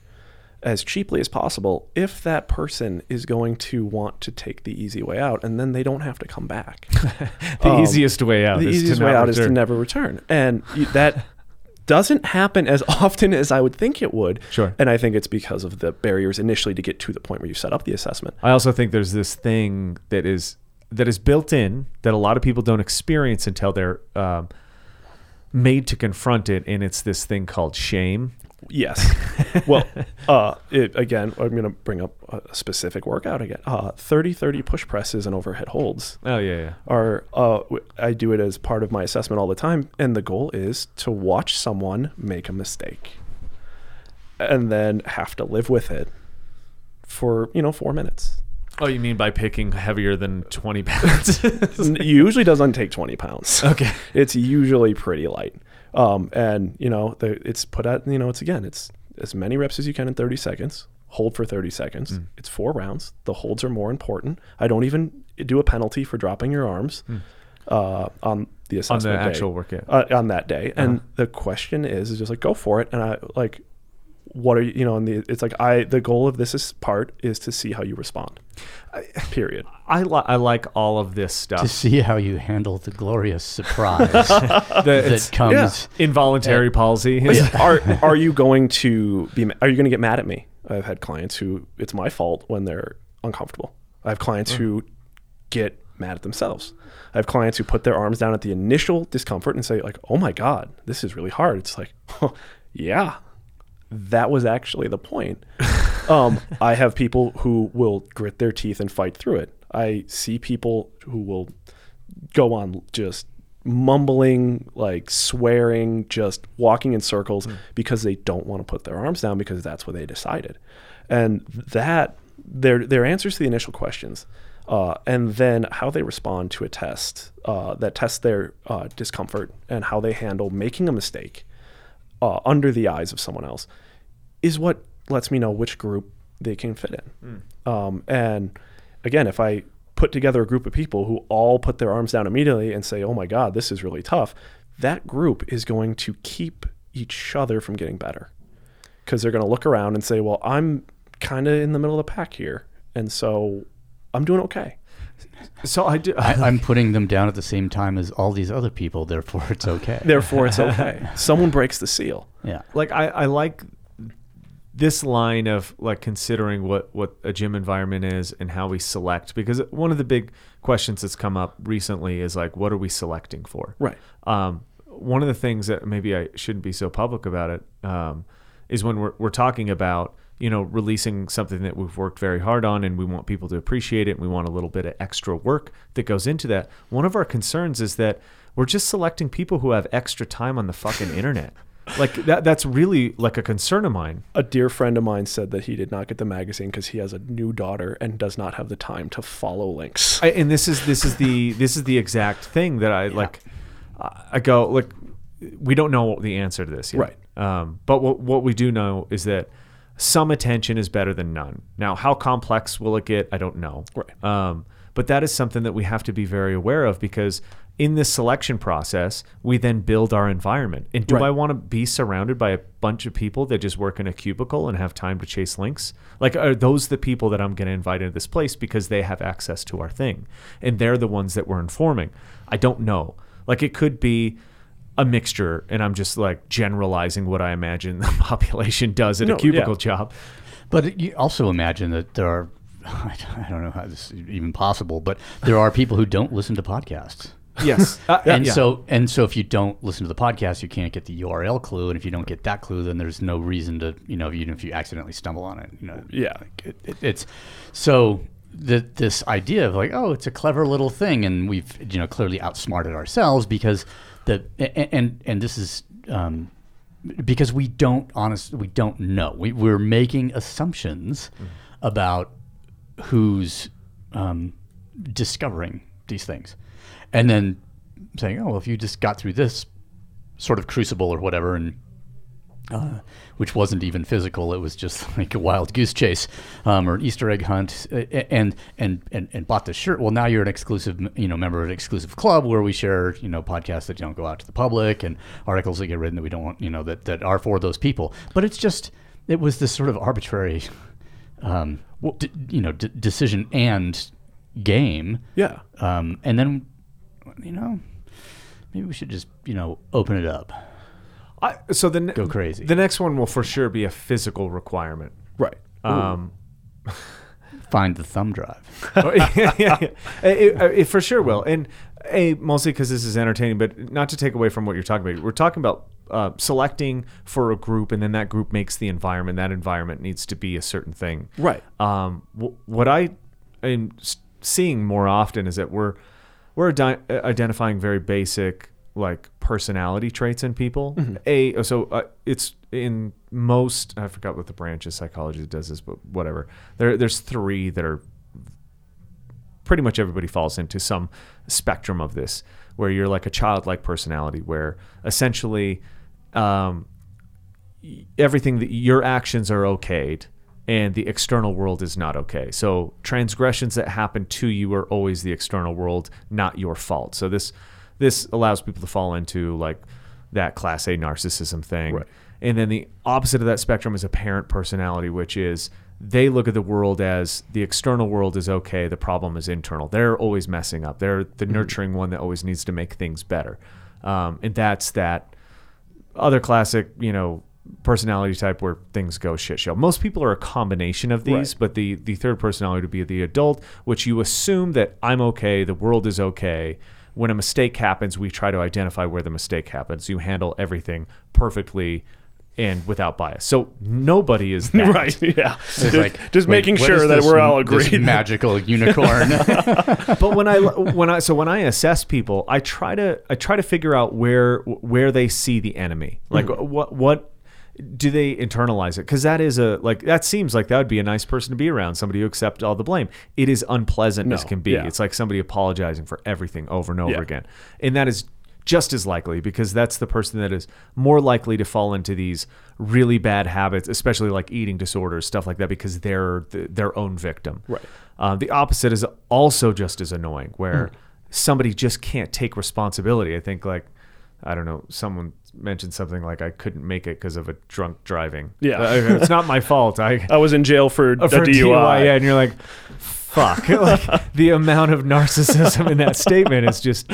as cheaply as possible if that person is going to want to take the easy way out and then they don't have to come back. The Um, easiest way out. the is easiest way out is to never return. And you, that doesn't happen as often as I would think it would. Sure. And I think it's because of the barriers initially to get to the point where you set up the assessment. I also think there's this thing that is that is built in that a lot of people don't experience until they're um, made to confront it, and it's this thing called shame. Yes. well, uh, it, again, I'm going to bring up a specific workout again. Uh, 30 30 push presses and overhead holds Oh yeah, yeah. are, uh, w- I do it as part of my assessment all the time. And the goal is to watch someone make a mistake and then have to live with it for, you know, four minutes. Oh, you mean by picking heavier than twenty pounds? N- usually doesn't take 20 pounds. okay. It's usually pretty light. Um, and you know, the, it's put at, you know, it's again, it's as many reps as you can in 30 seconds, hold for 30 seconds. It's four rounds. The holds are more important. I don't even do a penalty for dropping your arms, uh, on the assessment On the day, actual workout. uh, on that day. And the question is, is just like, go for it. And I like, what are you, you know, and the, it's like, I, the goal of this is part is to see how you respond. Period. I li- I like all of this stuff. to see how you handle the glorious surprise The- that it's comes. involuntary palsy. are are you going to be are you going to get mad at me i've had clients who it's my fault when they're uncomfortable i have clients mm. who get mad at themselves i have clients who put their arms down at the initial discomfort and say like oh my god this is really hard it's like yeah that was actually the point um, i have people who will grit their teeth and fight through it i see people who will go on just mumbling, like swearing, just walking in circles because they don't want to put their arms down because that's what they decided. And that their their answers to the initial questions, uh, and then how they respond to a test uh, that tests their uh, discomfort and how they handle making a mistake uh, under the eyes of someone else is what lets me know which group they can fit in. Um, and again, if I put together a group of people who all put their arms down immediately and say, "Oh my God, this is really tough," that group is going to keep each other from getting better because they're going to look around and say, "Well, I'm kind of in the middle of the pack here, and so I'm doing okay." so I do. I, I'm putting them down at the same time as all these other people, therefore it's okay. Therefore, it's okay. Someone breaks the seal. yeah. like I, I like this line of like considering what what a gym environment is and how we select because one of the big questions that's come up recently is like what are we selecting for Right. um, one of the things that maybe I shouldn't be so public about it um, is when we're, we're talking about you know releasing something that we've worked very hard on and we want people to appreciate it and we want a little bit of extra work that goes into that one of our concerns is that we're just selecting people who have extra time on the fucking internet like that that's really like a concern of mine A dear friend of mine said that he did not get the magazine because he has a new daughter and does not have the time to follow links. I, and this is this is the this is the exact thing that I like. I I go like, we don't know the answer to this yet, Right. Um, but what what we do know is that some attention is better than none. Now, how complex will it get? I don't know. Right. Um, but that is something that we have to be very aware of because in this selection process, we then build our environment. And do Right. I want to be surrounded by a bunch of people that just work in a cubicle and have time to chase links? Like, are those the people that I'm going to invite into this place because they have access to our thing? And they're the ones that we're informing. I don't know. Like, it could be a mixture, and I'm just like generalizing what I imagine the population does at No, a cubicle yeah. job. But you also imagine that there are, I don't know how this is even possible, but there are people who don't listen to podcasts. Yes. Uh, and yeah. so and so if you don't listen to the podcast, you can't get the URL clue, and if you don't get that clue, then there's no reason to you know even if you accidentally stumble on it, you know. Yeah. like it, it, it's so the, this idea of like oh it's a clever little thing, and we've you know clearly outsmarted ourselves because the and and, and this is. Um, because we don't honestly we don't know we, we're making assumptions about who's um, discovering these things and then saying oh well if you just got through this sort of crucible or whatever and uh, which wasn't even physical it was just like a wild goose chase um, or an easter egg hunt uh, and, and and and bought this shirt well now you're an exclusive you know member of an exclusive club where we share you know podcasts that don't go out to the public and articles that get written that we don't want you know that, that are for those people but it's just it was this sort of arbitrary um, d- you know d- decision and game Yeah. um, and then you know maybe we should just you know open it up I, so the ne- Go crazy. The next one will for sure be a physical requirement. Right. Um, find the thumb drive Oh, yeah, yeah, yeah. It, it- it for sure will, and a mostly because this is entertaining, but not to take away from what you're talking about. We're talking about uh, selecting for a group, and then that group makes the environment. That environment needs to be a certain thing, Right. Um, wh- what I am seeing more often is that we're we're adi- identifying very basic like personality traits in people. A so uh, it's in most I forgot what the branch of psychology that does this, but whatever. There there's three that are pretty much everybody falls into some spectrum of this, where you're like a childlike personality, where essentially um, everything that your actions are okayed and the external world is not okay. So transgressions that happen to you are always the external world, not your fault. So this this allows people to fall into like that class A narcissism thing. Right. And then the opposite of that spectrum is a parent personality, which is they look at the world as the external world is okay, the problem is internal. They're always messing up. They're the nurturing one that always needs to make things better. Um, and that's that other classic, you know, personality type where things go shit show. Most people are a combination of these, Right. but the the third personality would be the adult, which you assume that I'm okay, the world is okay. When a mistake happens, we try to identify where the mistake happens. You handle everything perfectly and without bias. So nobody is that. Right. Yeah. Just, like, just wait, making sure that we're all agreed. magical unicorn. but when I when I so when I assess people, I try to I try to figure out where where they see the enemy. Like hmm. what what do they internalize it? Because that is a like that seems like that would be a nice person to be around. Somebody who accepts all the blame. It is unpleasant as can be. yeah. It's like somebody apologizing for everything over and over Yeah. again, and that is just as likely because that's the person that is more likely to fall into these really bad habits, especially like eating disorders, stuff like that, because they're the, their own victim. Right. Uh, the opposite is also just as annoying, where somebody just can't take responsibility. I think, like, I don't know, someone mentioned something like I couldn't make it because of a drunk driving. Yeah. Uh, it's not my fault. I I was in jail for, a for DUI. yeah, and you're like, fuck. like, the amount of narcissism in that statement is just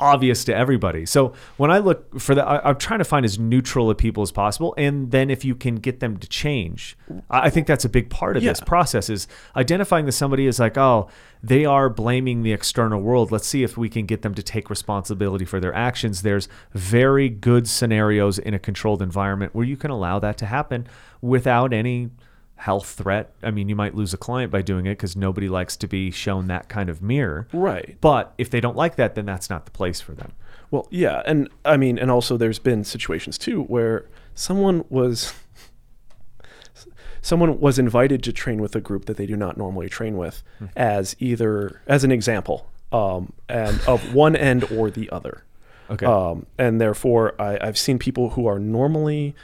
obvious to everybody. So when I look for that, I, I'm trying to find as neutral of people as possible, and then if you can get them to change, I, I think that's a big part of this process is identifying that somebody is like, oh, they are blaming the external world. Let's see if we can get them to take responsibility for their actions. There's very good scenarios in a controlled environment where you can allow that to happen without any health threat. I mean, you might lose a client by doing it because nobody likes to be shown that kind of mirror. Right. But if they don't like that, then that's not the place for them. Well, yeah, and I mean, and also there's been situations too where someone was someone was invited to train with a group that they do not normally train with as either as an example um, and of one end or the other. Okay. Um, and therefore, I, I've seen people who are normally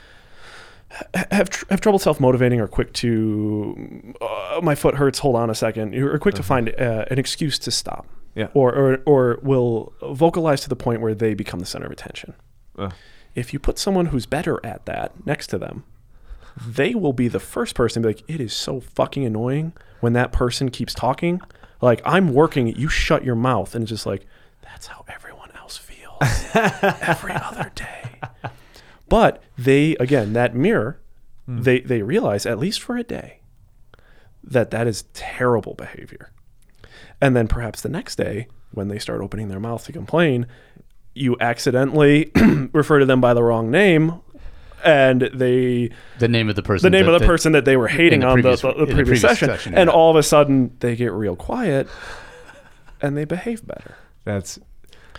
have tr- have trouble self motivating or quick to uh, my foot hurts. Hold on a second. Or quick to find uh, an excuse to stop. Yeah. Or, or or will vocalize to the point where they become the center of attention. Uh, If you put someone who's better at that next to them, they will be the first person to be like, "It is so fucking annoying when that person keeps talking." Like I'm working, you shut your mouth, and it's just like that's how everyone else feels every other day. But they again that mirror, hmm. they they realize at least for a day that that is terrible behavior, and then perhaps the next day when they start opening their mouth to complain, you accidentally refer to them by the wrong name, and they The name of the person. the name that- of the that- person that they were hating the on previous- the, the, the previous, previous session, session, and all of a sudden they get real quiet, and they behave better. That's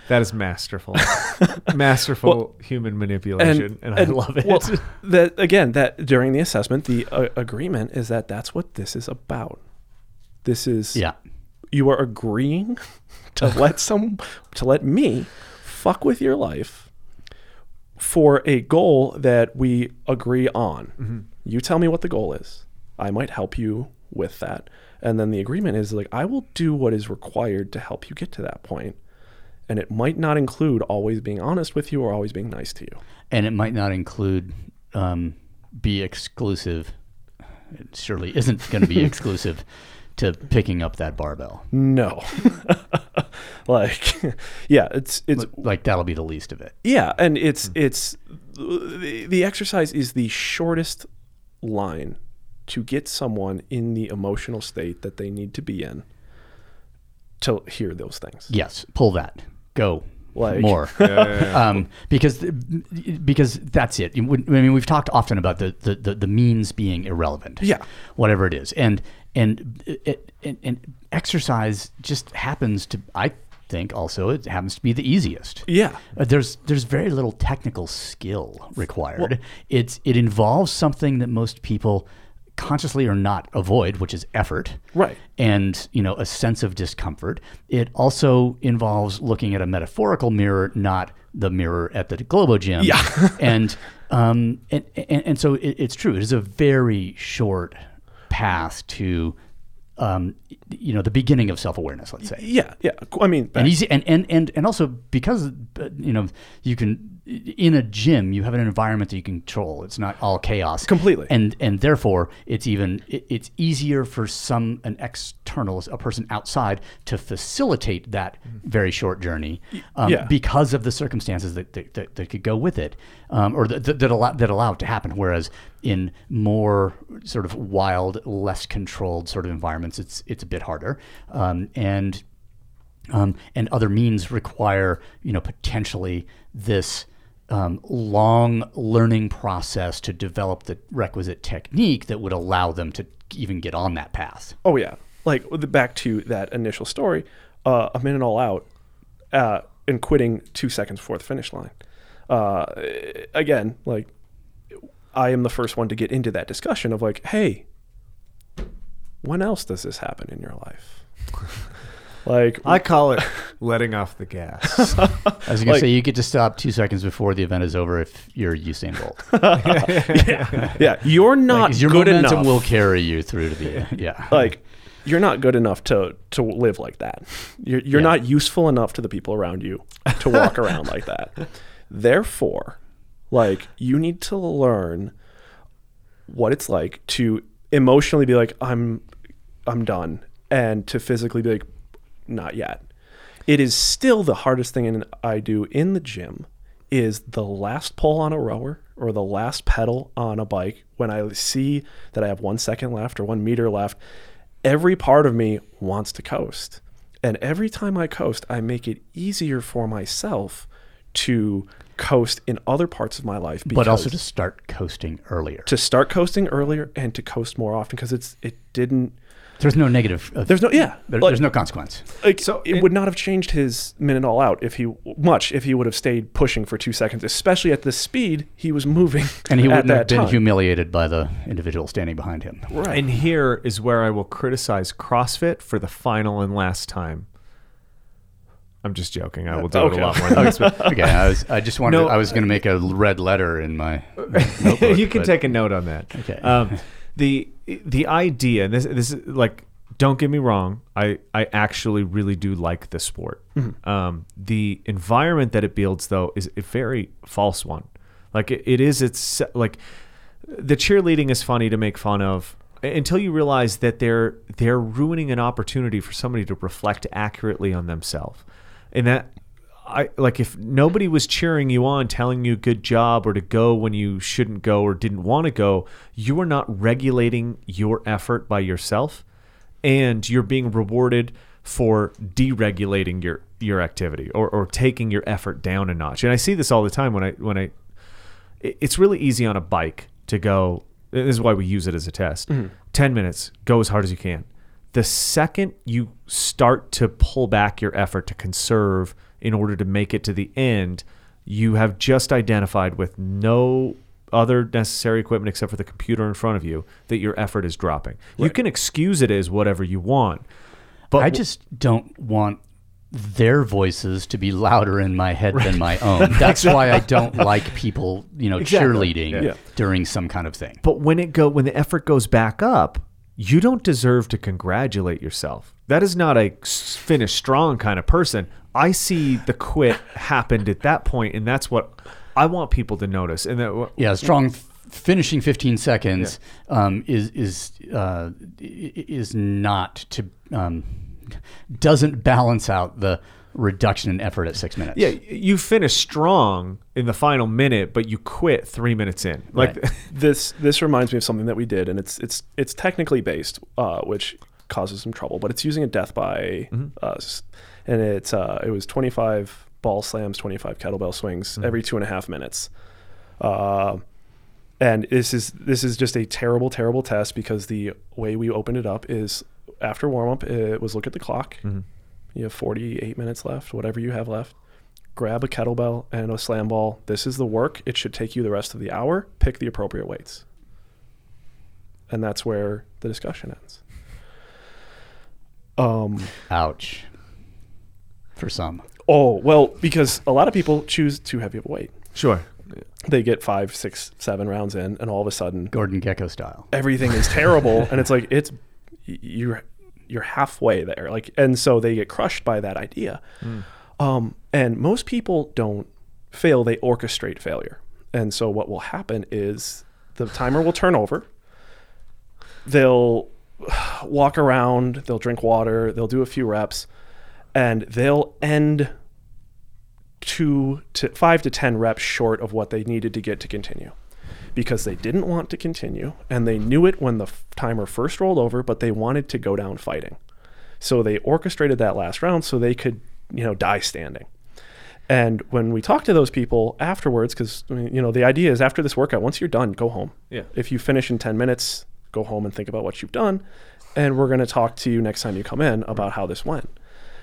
that is masterful, masterful human manipulation, and, I love it. Well, that again, that during the assessment, the uh, agreement is that that's what this is about. This is Yeah. you are agreeing to let some to let me fuck with your life for a goal that we agree on. You tell me what the goal is. I might help you with that. And then the agreement is like I will do what is required to help you get to that point. And it might not include always being honest with you or always being nice to you. and it might not include um, be exclusive. It surely isn't going to be exclusive to picking up that barbell. No. like yeah, it's it's Like that'll be the least of it. Yeah, and it's it's the, the exercise is the shortest line to get someone in the emotional state that they need to be in to hear those things. Yes, pull that. Go. Like- more, um, because because that's it. I mean, we've talked often about the, the, the, the means being irrelevant. Yeah. whatever it is, and and it, and, and exercise just happens to. I think also it happens to be the easiest. Yeah. Uh, there's there's very little technical skill required. it's it involves something that most people consciously or not avoid, which is effort. Right. And you know a sense of discomfort. It also involves looking at a metaphorical mirror, not the mirror at the Globo Gym. Yeah. and um and and, and so it, it's true. It is a very short path to um you know the beginning of self awareness. Let's say Yeah, yeah. I mean, and easy and, and and and also because uh, you know you can in a gym you have an environment that you control. It's not all chaos. Completely. and and therefore it's even it, it's easier for some an external a person outside to facilitate that very short journey um, Yeah. because of the circumstances that that, that, that could go with it um, or that, that, that allow that allow it to happen. Whereas in more sort of wild less controlled sort of environments it's it's a bit harder. Um, and um, and other means require, you know, potentially this um, long learning process to develop the requisite technique that would allow them to even get on that path. Oh yeah, like the- back to that initial story, uh, a minute all out, uh, and quitting two seconds before the finish line. Uh, again, like I am the first one to get into that discussion of like, hey, when else does this happen in your life? like, I call it letting off the gas. I was going to Like- say you get to stop two seconds before the event is over if you're Usain Bolt. yeah, you're not 'Cause your good momentum enough. will carry you through to the yeah. like you're not good enough to to live like that. You're you're Yeah. not useful enough to the people around you to walk around like that. Therefore, like you need to learn what it's like to emotionally be like I'm I'm done and to physically be like not yet. It is still the hardest thing in, I do in the gym is the last pull on a rower or the last pedal on a bike when I see that I have 1 second left or 1 meter left every part of me wants to coast. And every time I coast, I make it easier for myself to coast in other parts of my life. but also to start coasting earlier. to start coasting earlier and to coast more often because it's it didn't. There's no negative. uh, There's no yeah. there- like- there's no consequence. like So it, it- would not have changed his minute all out if he much if he would have stayed pushing for two seconds, especially at the speed he was moving. And he wouldn't have been time. humiliated by the individual standing behind him. Right. and here is where I will criticize CrossFit for the final and last time. I'm just joking. I will do it a lot more than this. Okay, I was. I just wanted. No, I was going to make a red letter in my. notebook, you can but- take a note on that. Okay. Um, the the idea, and this this is like, don't get me wrong. I I actually really do like the sport. Um, the environment that it builds, though, is a very false one. Like it, it is. It's like the cheerleading is funny to make fun of until you realize that they're they're ruining an opportunity for somebody to reflect accurately on themselves and that I like if nobody was cheering you on, telling you good job or to go when you shouldn't go or didn't want to go, you are not regulating your effort by yourself and you're being rewarded for deregulating your your activity or, or taking your effort down a notch. And I see this all the time when I when I it's really easy on a bike to go this is why we use it as a test. Mm-hmm. 10 minutes, go as hard as you can. The second you start to pull back your effort to conserve in order to make it to the end, you have just identified with no other necessary equipment except for the computer in front of you that your effort is dropping. You can excuse it as whatever you want. But I just don't want their voices to be louder in my head than my own. That's why I don't like people, you know, Exactly. cheerleading Yeah. during some kind of thing. But when it go when the effort goes back up, you don't deserve to congratulate yourself. That is not a finish strong kind of person. I see the quit happened at that point, and that's what I want people to notice. And that Yeah, strong f- finishing 15 seconds um, is is uh, is not to um, doesn't balance out the reduction in effort at six minutes. yeah, you finish strong in the final minute, but you quit three minutes in. Like, Right. this this reminds me of something that we did, and it's it's it's technically based, uh, which causes some trouble, but it's using a death by us, and it's uh, it was 25 ball slams, 25 kettlebell swings every two and a half minutes. Uh, and this is this is just a terrible, terrible test because the way we opened it up is after warm up, it was look at the clock. You have 48 minutes left, whatever you have left. Grab a kettlebell and a slam ball. This is the work. It should take you the rest of the hour. Pick the appropriate weights. And that's where the discussion ends. Um, Ouch. For some. oh, well, because a lot of people choose too heavy of a weight. sure. They get five, six, seven rounds in, and all of a sudden, Gordon Gekko style. everything is terrible and it's like it's you're you're halfway there like and so they get crushed by that idea. Um, and most people don't fail they orchestrate failure. And so what will happen is the timer will turn over. They'll walk around they'll drink water they'll do a few reps and they'll end two to five to ten reps short of what they needed to get to continue because they didn't want to continue and they knew it when the f- timer first rolled over but they wanted to go down fighting. So they orchestrated that last round so they could you know die standing. And when we talk to those people afterwards because you know the idea is after this workout once you're done go home. Yeah. if you finish in 10 minutes go home and think about what you've done and we're going to talk to you next time you come in about how this went.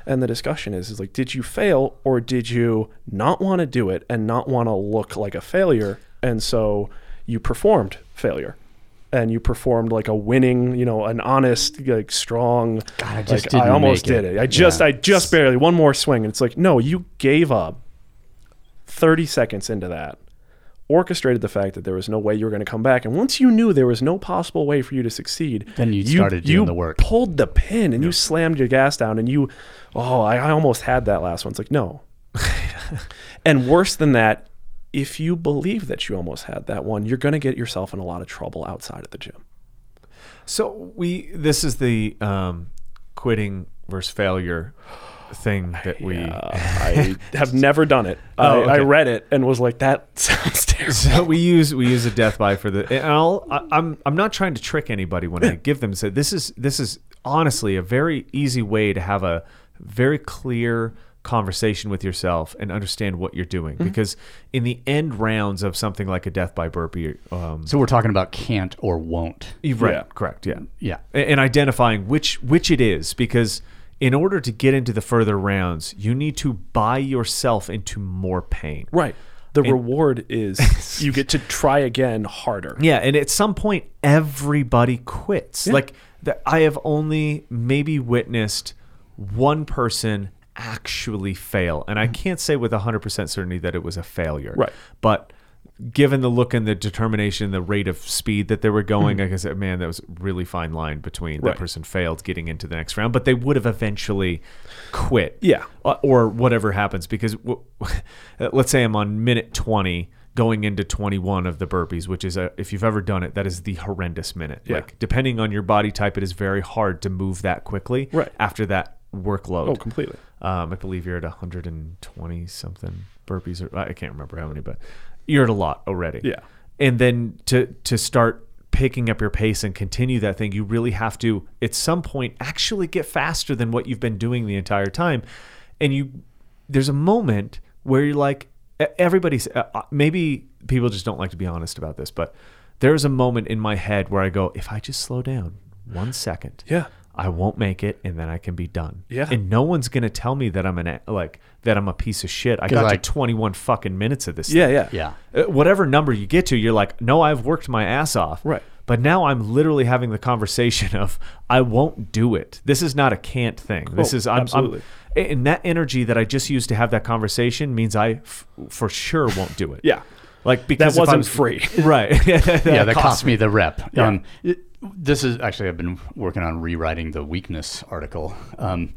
And the discussion is is like did you fail or did you not want to do it and not want to look like a failure? And so you performed failure and you performed like a winning you know an honest like strong I just like, i almost it. did it i just Yeah. i just barely one more swing and it's like no you gave up 30 seconds into that orchestrated the fact that there was no way you were going to come back and once you knew there was no possible way for you to succeed Then you started doing you the work. pulled the pin and you slammed your gas down and you oh I, I almost had that last one it's like no and worse than that if you believe that you almost had that one you're going to get yourself in a lot of trouble outside of the gym So we this is the um, quitting versus failure thing that we. I have never done it Oh, I, I read it and was like that sounds terrible So we use we use a death by for the. And I'll, I, I'm I'm not trying to trick anybody when I give them. So this is this is honestly a very easy way to have a very clear conversation with yourself and understand what you're doing because in the end rounds of something like a death by burpee um So we're talking about can't or won't. right Yeah. correct yeah Yeah. And identifying which which it is because in order to get into the further rounds you need to buy yourself into more pain right the reward is you get to try again harder Yeah, and at some point, everybody quits. Like that, I have only maybe witnessed one person actually fail, and I can't say with hundred percent certainty that it was a failure. Right. but given the look and the determination, the rate of speed that they were going, like I said, man, that was a really fine line between Right. that person failed getting into the next round, but they would have eventually quit Yeah. uh, or whatever happens because w- let's say I'm on minute 20 going into 21 of the burpees which is a if you've ever done it that is the horrendous minute Yeah. like depending on your body type it is very hard to move that quickly Right. after that workload oh completely um, I believe you're at 120 something burpees or I can't remember how many but you're at a lot already Yeah. and then to to start picking up your pace and continue that thing, you really have to, at some point, actually get faster than what you've been doing the entire time. And you, there's a moment where you're like, everybody's, uh, uh, maybe people just don't like to be honest about this, but there's a moment in my head where I go, if I just slow down one second, Yeah. I won't make it, and then I can be done. Yeah. and no one's gonna tell me that I'm an a- like that I'm a piece of shit. I got like- to 21 fucking minutes of this. Yeah, thing. yeah. Yeah. Uh, whatever number you get to, you're like, no, I've worked my ass off. Right. But now I'm literally having the conversation of, I won't do it. This is not a can't thing. This Oh, is, I'm, absolutely. I'm, and that energy that I just used to have that conversation means I f- for sure won't do it. Yeah. Like because That wasn't was- free. right? yeah, that cost me the rep. Yeah. Um, it- this is actually I've been working on rewriting the weakness article um,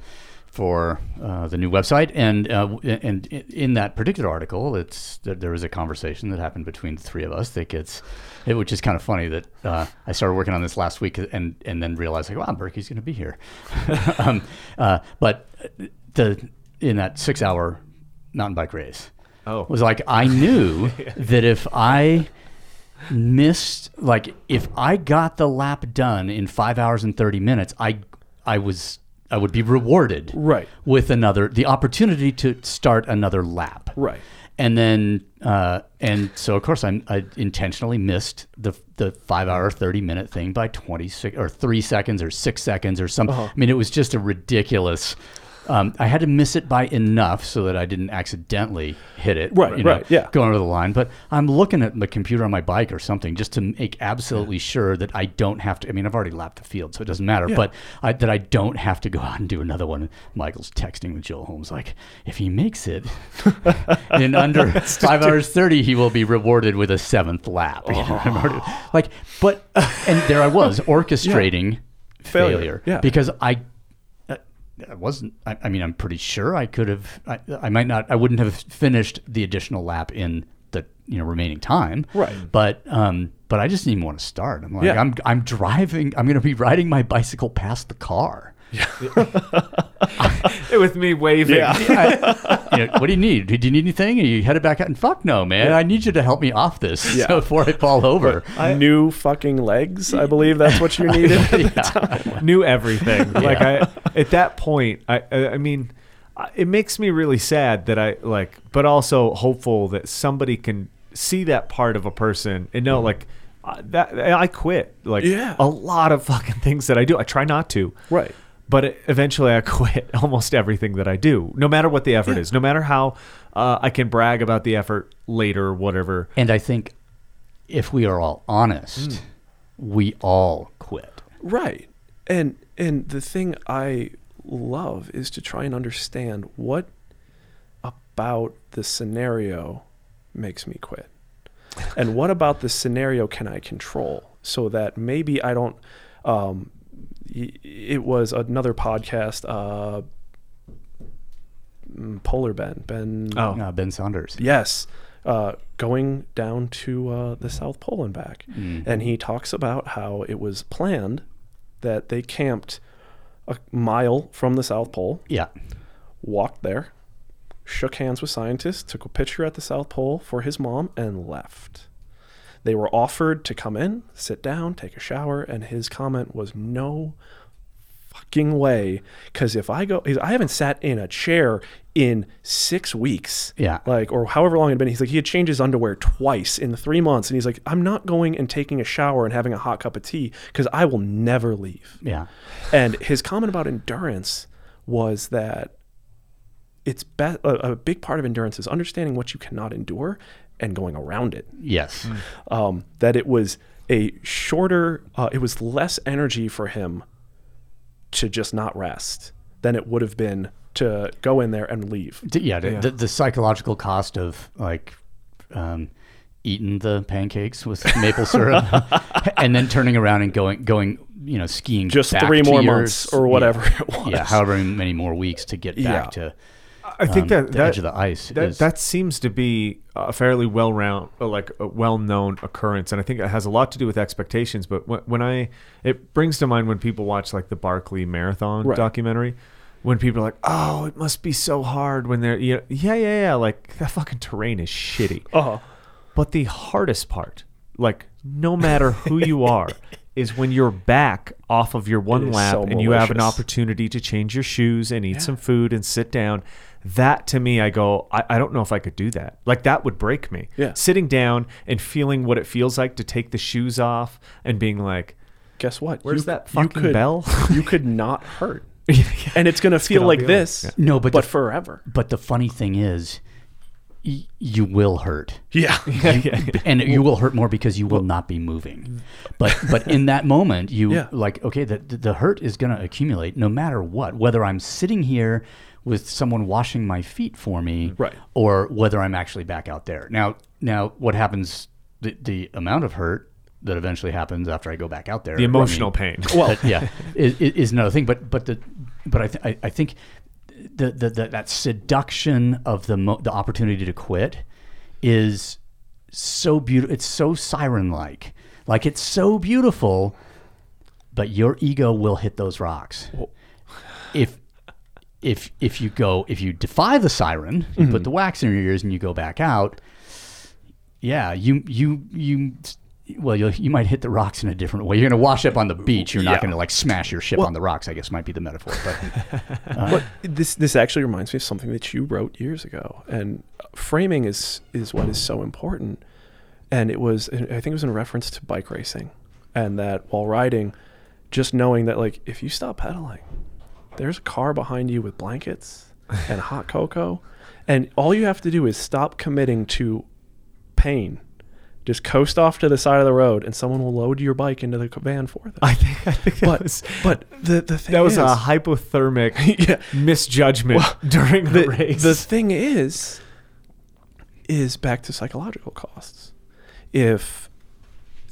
for uh, the new website, and uh, and in that particular article, it's there there was a conversation that happened between the three of us that gets, it, which is kind of funny that uh, I started working on this last week and and then realized like, wow, Burkey's going to be here, um, uh, but the in that six hour mountain bike race Oh. was like I knew that if I missed like if I got the lap done in five hours and thirty minutes, I I was I would be rewarded Right. with another the opportunity to start another lap. Right. And then uh, and so of course I, I intentionally missed the the five hour thirty minute thing by twenty six or three seconds or six seconds or some. I mean it was just a ridiculous. Um, I had to miss it by enough so that I didn't accidentally hit it. Right, you know, right, yeah. going over the line. But I'm looking at the computer on my bike or something just to make absolutely sure that I don't have to. I mean, I've already lapped the field, so it doesn't matter. But I, that I don't have to go out and do another one. Michael's texting with Joel Holmes like, if he makes it in under five hours thirty, he will be rewarded with a seventh lap. You know, already- like, but and there I was orchestrating Failure, failure, yeah. because I I wasn't. I, I mean, I'm pretty sure I could have. I, I might not. I wouldn't have finished the additional lap in the you know remaining time. Right. But um. But I just didn't even want to start. I'm like, Yeah. I'm I'm driving. I'm going to be riding my bicycle past the car. with me waving. Yeah. I- you know, what do you need? Do you need anything? Are you headed back out? And fuck no, man. I need you to help me off this Yeah. before I fall over. New fucking legs. I believe that's what you needed. knew everything. Like I, at that point, I, I I mean, it makes me really sad that I like, but also hopeful that somebody can see that part of a person and know, like, uh, that I quit. Like, Yeah. a lot of fucking things that I do. I try not to. Right. But eventually, I quit almost everything that I do, no matter what the effort is, no matter how uh, I can brag about the effort later, or whatever. And I think if we are all honest, we all quit. Right. And and the thing I love is to try and understand what about the scenario makes me quit. And what about the scenario can I control so that maybe I don't um y- it was another podcast uh mm, Polar Ben Ben Oh. Uh, ben Saunders. Yes, uh, going down to uh, the South Pole and back. And he talks about how it was planned that they camped a mile from the South Pole, Yeah. walked there, shook hands with scientists, took a picture at the South Pole for his mom, and left. They were offered to come in, sit down, take a shower, and his comment was no fucking way. Because if I go, I haven't sat in a chair in six weeks. Yeah. Like, or however long it had been. He's like, he had changed his underwear twice in three months. And he's like, I'm not going and taking a shower and having a hot cup of tea because I will never leave. Yeah. And his comment about endurance was that it's be- a, a big part of endurance is understanding what you cannot endure and going around it. Yes. Um, that it was a shorter, uh, it was less energy for him to just not rest than it would have been to go in there and leave. D- yeah, the, The, the psychological cost of like um, eating the pancakes with maple syrup and then turning around and going going you know skiing Just back three to more your- months or whatever yeah, it was. yeah however many more weeks to get back Yeah. to I think um, that the that, edge of the ice that, is- that seems to be a fairly well round, uh, like a well known occurrence, and I think it has a lot to do with expectations. But when, when I, it brings to mind when people watch like the Barkley Marathon Right. documentary, when people are like, "Oh, it must be so hard when they're you know, yeah, yeah, yeah, like that fucking terrain is shitty." Uh-huh. But the hardest part like no matter who you are, is when you're back off of your one lap so and you have an opportunity to change your shoes and eat some food and sit down. That to me, I go, I, I don't know if I could do that. Like that would break me. Yeah. Sitting down and feeling what it feels like to take the shoes off and being like, Guess what? Where's You- that you fucking could, bell? you could not hurt, and it's gonna feel all like be over. this. Yeah. No, but but the- forever. But the funny thing is, y- you will hurt. Yeah. and you will hurt more because you will not be moving. But but in that moment, you Yeah. like okay, the the hurt is going to accumulate no matter what. Whether I'm sitting here with someone washing my feet for me, Right. or whether I'm actually back out there. Now now what happens? The the amount of hurt that eventually happens after I go back out there. the I emotional mean, pain. well, yeah, is, is another thing. But but the but I th- I, I think the, the, the that seduction of the mo- the opportunity to quit is so beautiful. It's so siren like. Like it's so beautiful, but your ego will hit those rocks. If if if you go if you defy the siren, you put mm-hmm. the wax in your ears and you go back out. Yeah, you you you. Well, you you might hit the rocks in a different way. You're going to wash up on the beach. You're not Yeah. going to like smash your ship on the rocks. I guess might be the metaphor. But uh, But this this actually reminds me of something that you wrote years ago, and framing is is what is so important. And it was I think it was in reference to bike racing, and that while riding, just knowing that like if you stop pedaling, there's a car behind you with blankets and hot cocoa, and all you have to do is stop committing to pain. Just coast off to the side of the road, and someone will load your bike into the van for them. I think I think that but was but the the thing that was is, a hypothermic yeah. misjudgment during the, the, race. the thing is is back to psychological costs if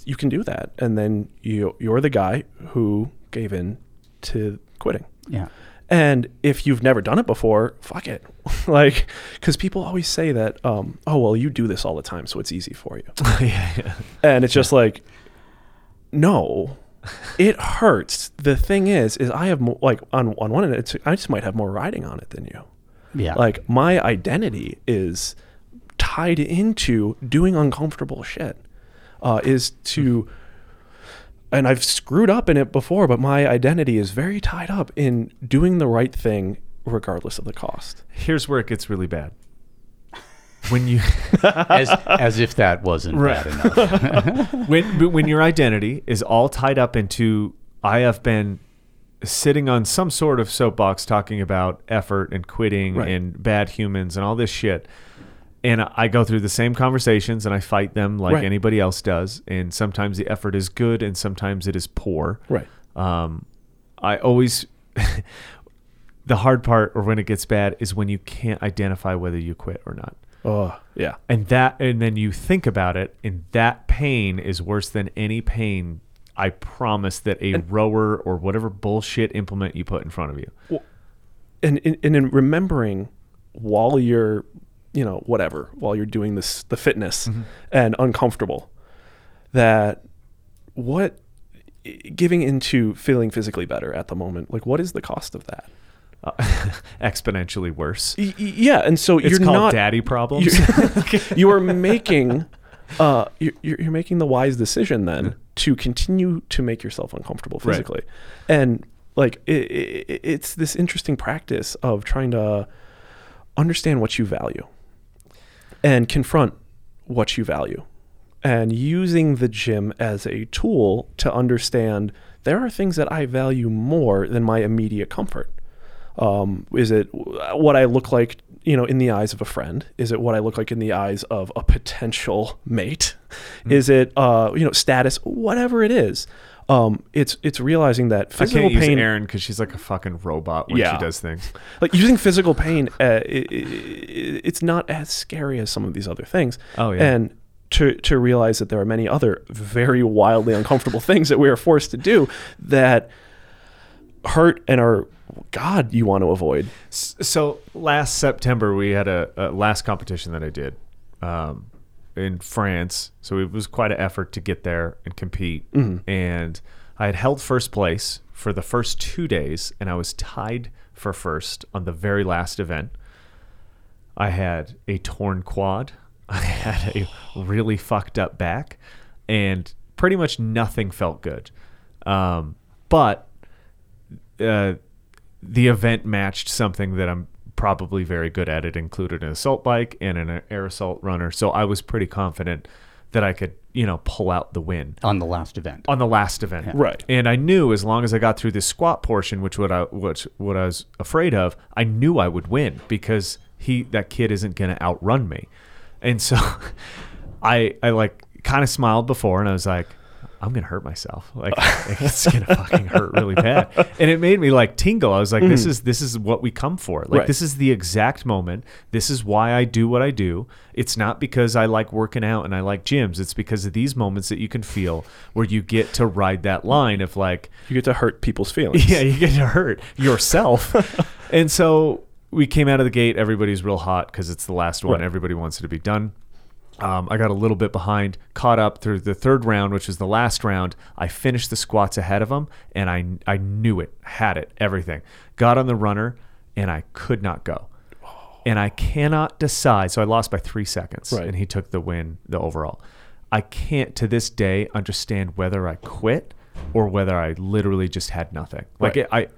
you can do that and then you you're the guy who gave in to quitting. Yeah, and if you've never done it before fuck it. Like because people always say that um, oh well you do this all the time so it's easy for you. Yeah, yeah. and it's just like no. It hurts. The thing is is i have more like on, on one end it's i just might have more riding on it than you. Yeah. like my identity is tied into doing uncomfortable shit. Uh, is to, and I've screwed up in it before, but my identity is very tied up in doing the right thing regardless of the cost. Here's where it gets really bad. When you as as if that wasn't Right. bad enough. when when your identity is all tied up into I have been sitting on some sort of soapbox talking about effort and quitting Right. and bad humans and all this shit. And I go through the same conversations and I fight them like Right. anybody else does. And sometimes the effort is good and sometimes it is poor. Right. Um, I always, the hard part or when it gets bad is when you can't identify whether you quit or not. Oh, yeah. And that, and then you think about it, and that pain is worse than any pain. I promise that a rower or whatever bullshit implement you put in front of you. And, and, and in remembering while you're, you know, whatever, while you're doing this, the fitness and uncomfortable, that what giving into feeling physically better at the moment, like what is the cost of that? Uh, exponentially worse. Y- yeah, and so It's you're called not daddy problems. you're- you are making uh you're, you're making the wise decision then to continue to make yourself uncomfortable Right. physically and like it, it, it's this interesting practice of trying to understand what you value and confront what you value and using the gym as a tool to understand there are things that I value more than my immediate comfort. Um, is it what I look like, you know, in the eyes of a friend? Is it what I look like in the eyes of a potential mate? Is it, uh, you know, status? Whatever it is, um, it's it's realizing that I physical can't use pain, Erin because she's like a fucking robot when Yeah. she does things. like using physical pain, uh, i i it's not as scary as some of these other things. Oh, yeah. and to to realize that there are many other very wildly uncomfortable things that we are forced to do that hurt and are God you want to avoid. So last September we had a, a last competition that I did um, in France. So it was quite an effort to get there and compete. And I had held first place for the first two days, and I was tied for first on the very last event. I had a torn quad. I had a really fucked up back. and pretty much nothing felt good. Um, but uh, the event matched something that I'm probably very good at. It included an assault bike and an air assault runner, so I was pretty confident that I could, you know, pull out the win on the last event. on the last event. Right. And I knew as long as I got through this squat portion, which what I which what I was afraid of, I knew I would win because he that kid isn't going to outrun me. And so I I like kind of smiled before and I was like I'm gonna hurt myself. Like it's gonna fucking hurt really bad, and it made me like tingle. I was like, "This hmm. is this is what we come for. Like Right. this is the exact moment. This is why I do what I do. It's not because I like working out and I like gyms. It's because of these moments that you can feel where you get to ride that line of like, You get to hurt people's feelings. yeah, you get to hurt yourself. and so we came out of the gate. Everybody's real hot because it's the last one. Right. Everybody wants it to be done. Um, I got a little bit behind, caught up through the third round, which was the last round. I finished the squats ahead of them, and I I knew it, had it, everything. Got on the runner, and I could not go. And I cannot decide. So I lost by three seconds, Right. and he took the win, the overall. I can't to this day understand whether I quit or whether I literally just had nothing. Like Right. it, I,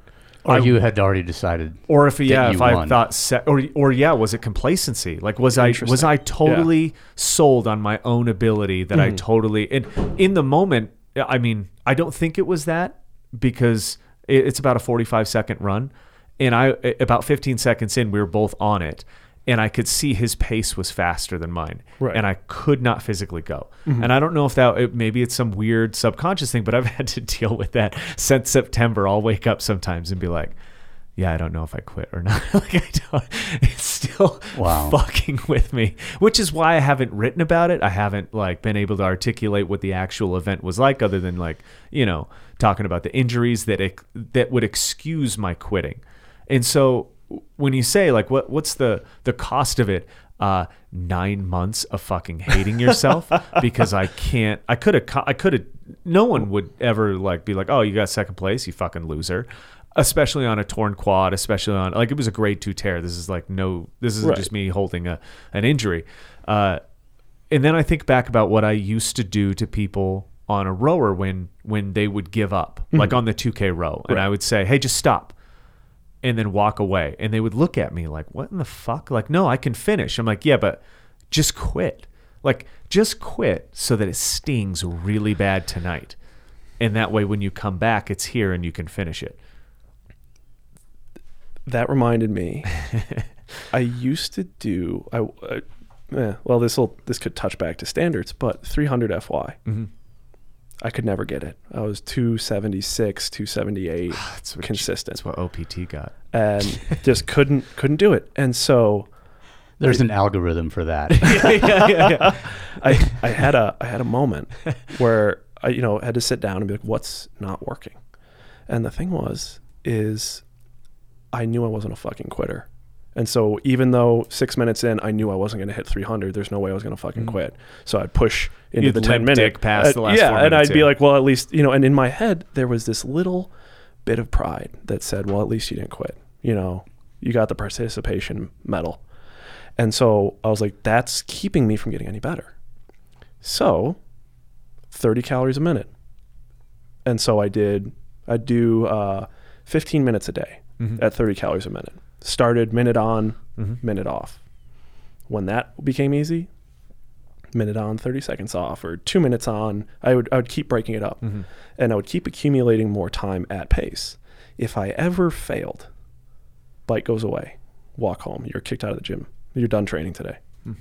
Or I you had already decided. or if yeah, you if I won. thought se- or or yeah, was it complacency? Like was I was I totally sold on my own ability that I Mm-hmm. totally and in the moment, I mean, I don't think it was that because it, it's about a 45 second run and I about 15 seconds in we were both on it and I could see his pace was faster than mine Right. Mm-hmm. and I could not physically go. And I don't know if that it, maybe it's some weird subconscious thing, but I've had to deal with that since September. I'll wake up sometimes and be like, yeah, I don't know if I quit or not. like I don't. It's still Wow. fucking with me, which is why I haven't written about it. I haven't like been able to articulate what the actual event was like, other than like you know talking about the injuries that ex- that would excuse my quitting. And so when you say like what what's the the cost of it? Uh, nine months of fucking hating yourself because I can't. I could have. I could have. No one would ever like be like, "Oh, you got second place, you fucking loser." Especially on a torn quad, especially on like it was a grade two tear. This is like no. This is Right. just me holding a an injury. Uh, and then I think back about what I used to do to people on a rower when when they would give up, like on the 2K row, and I would say, "Hey, just stop," and then walk away, and they would look at me like, "What in the fuck?" Like, no, I can finish. I'm like, "Yeah, but just quit. Like, just quit so that it stings really bad tonight, and that way when you come back, it's here and you can finish it." that reminded me. I used to do. I uh, eh, well, this will this could touch back to standards, but 300 FY. Mm-hmm. I could never get it. I was 276, 278 ah, That's what consistent, That's what OPT got. and just couldn't couldn't do it. And so There's an algorithm for that. yeah, yeah, yeah. I I had a I had a moment where I you know had to sit down and be like, what's not working? And the thing was is I knew I wasn't a fucking quitter. And so even though six minutes in, I knew I wasn't going to hit 300. There's no way I was going to fucking quit. So I'd push into You'd the 10 limp minute past uh, the last yeah, and I'd be like, well, at least you know. And in my head, there was this little bit of pride that said, well, at least you didn't quit. You know, you got the participation medal. And so I was like, that's keeping me from getting any better. So 30 calories a minute. And so I did, I do uh, 15 minutes a day at 30 calories a minute. Started minute on, mm-hmm. minute off. When that became easy, minute on, 30 seconds off, or two minutes on, I would, I would keep breaking it up. Mm-hmm. And I would keep accumulating more time at pace. If I ever failed, bike goes away, walk home, you're kicked out of the gym. You're done training today. Mm.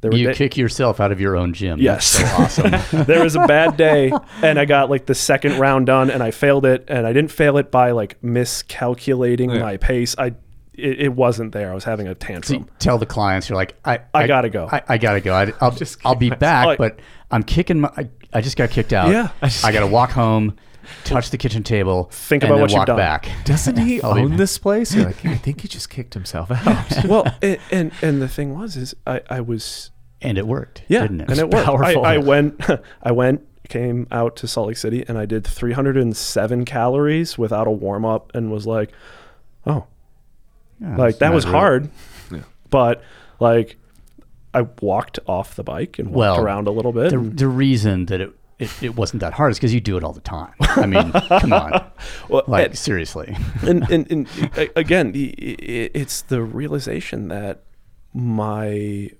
There you da- kick yourself out of your own gym. Yes. That's so awesome. there was a bad day and I got like the second round done and I failed it and I didn't fail it by like miscalculating Yeah. my pace. I it, it wasn't there. I was having a So tantrum. you tell the clients you're like, I, I gotta go. I, I gotta go. I, I'll Just I'll be back, myself. but I'm kicking my. I, I just got kicked out. Yeah. I, gotta walk home, touch the kitchen table, Think and about then what you've walk done. back. Doesn't he I'll own back. this place? You're like, I think he just kicked himself out. well, and, and and the thing was is I I was And it worked. yeah, didn't it? and it worked. powerful. I, I went I went came out to Salt Lake City and I did 307 calories without a warm up and was like, oh, Yeah, like that was really- hard, but like I walked off the bike and walked Well, around a little bit. The, the reason that it it, it wasn't that hard. is because you do it all the time. I mean, come on, Well, like and- seriously. and, and, and again, the- it's the realization that my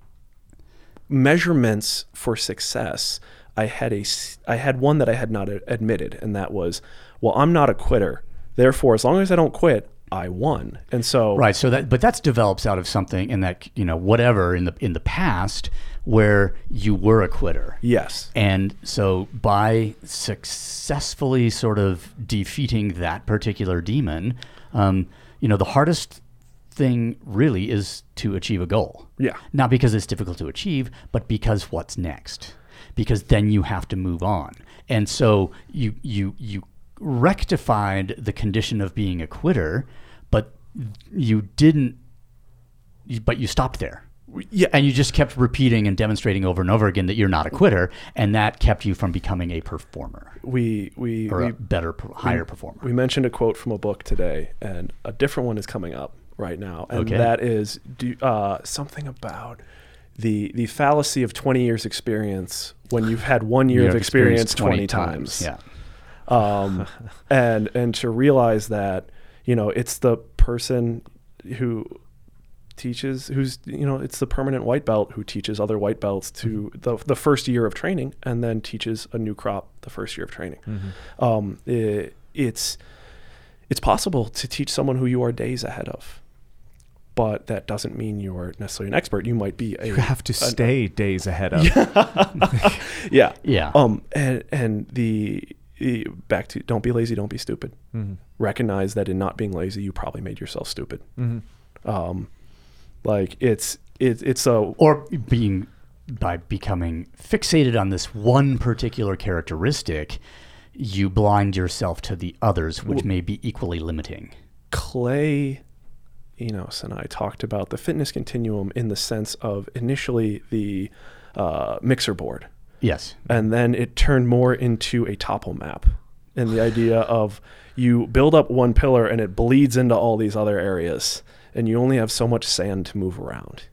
measurements for success, I had a I had one that I had not admitted, and that was, well, I'm not a quitter. Therefore, as long as I don't quit, I won. And so, Right. So that, but that's develops out of something in that you know whatever in the in the past where you were a quitter. yes, And so by successfully sort of defeating that particular demon, um, you know, the hardest thing really is to achieve a goal. Yeah. Not because it's difficult to achieve, but because what's next? Because then you have to move on. And so you you you rectified the condition of being a quitter, but you didn't but you stopped there. yeah, And you just kept repeating and demonstrating over and over again that you're not a quitter, and that kept you from becoming a performer we we or we, a better, higher performer. we mentioned a quote from a book today, and a different one is coming up right now, and Okay. that is do, uh, something about the the fallacy of 20 years experience when you've had one year of have experience experienced 20 times. Yeah. um, and and to realize that you know it's the person who teaches who's you know it's the permanent white belt who teaches other white belts to the, the first year of training and then teaches a new crop the first year of training. Um, i- it's it's possible to teach someone who you are days ahead of but that doesn't mean you're necessarily an expert. You might be a You have to stay days ahead of. yeah. Yeah. um and and the, the back to don't be lazy don't be stupid. Recognize that in not being lazy you probably made yourself stupid. Um like it's it, it's a or being by becoming fixated on this one particular characteristic, you blind yourself to the others, which may be equally limiting. Clay Enos and I talked about the fitness continuum in the sense of initially the uh, mixer board, Yes. and then it turned more into a topple map, and the idea of you build up one pillar and it bleeds into all these other areas, and you only have so much sand to move around,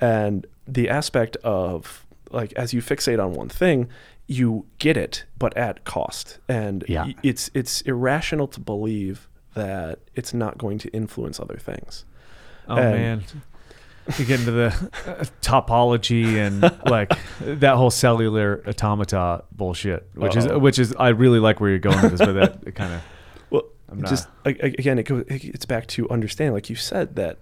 and the aspect of like as you fixate on one thing. You get it, but at cost, and Yeah. it's it's irrational to believe that it's not going to influence other things. Oh And- man, you get into the uh, topology and like that whole cellular automata bullshit, which is Uh-oh. which is I really like where you're going with this, but that it kind of Well, I'm just again, it goes, it's back to understanding, like you said, that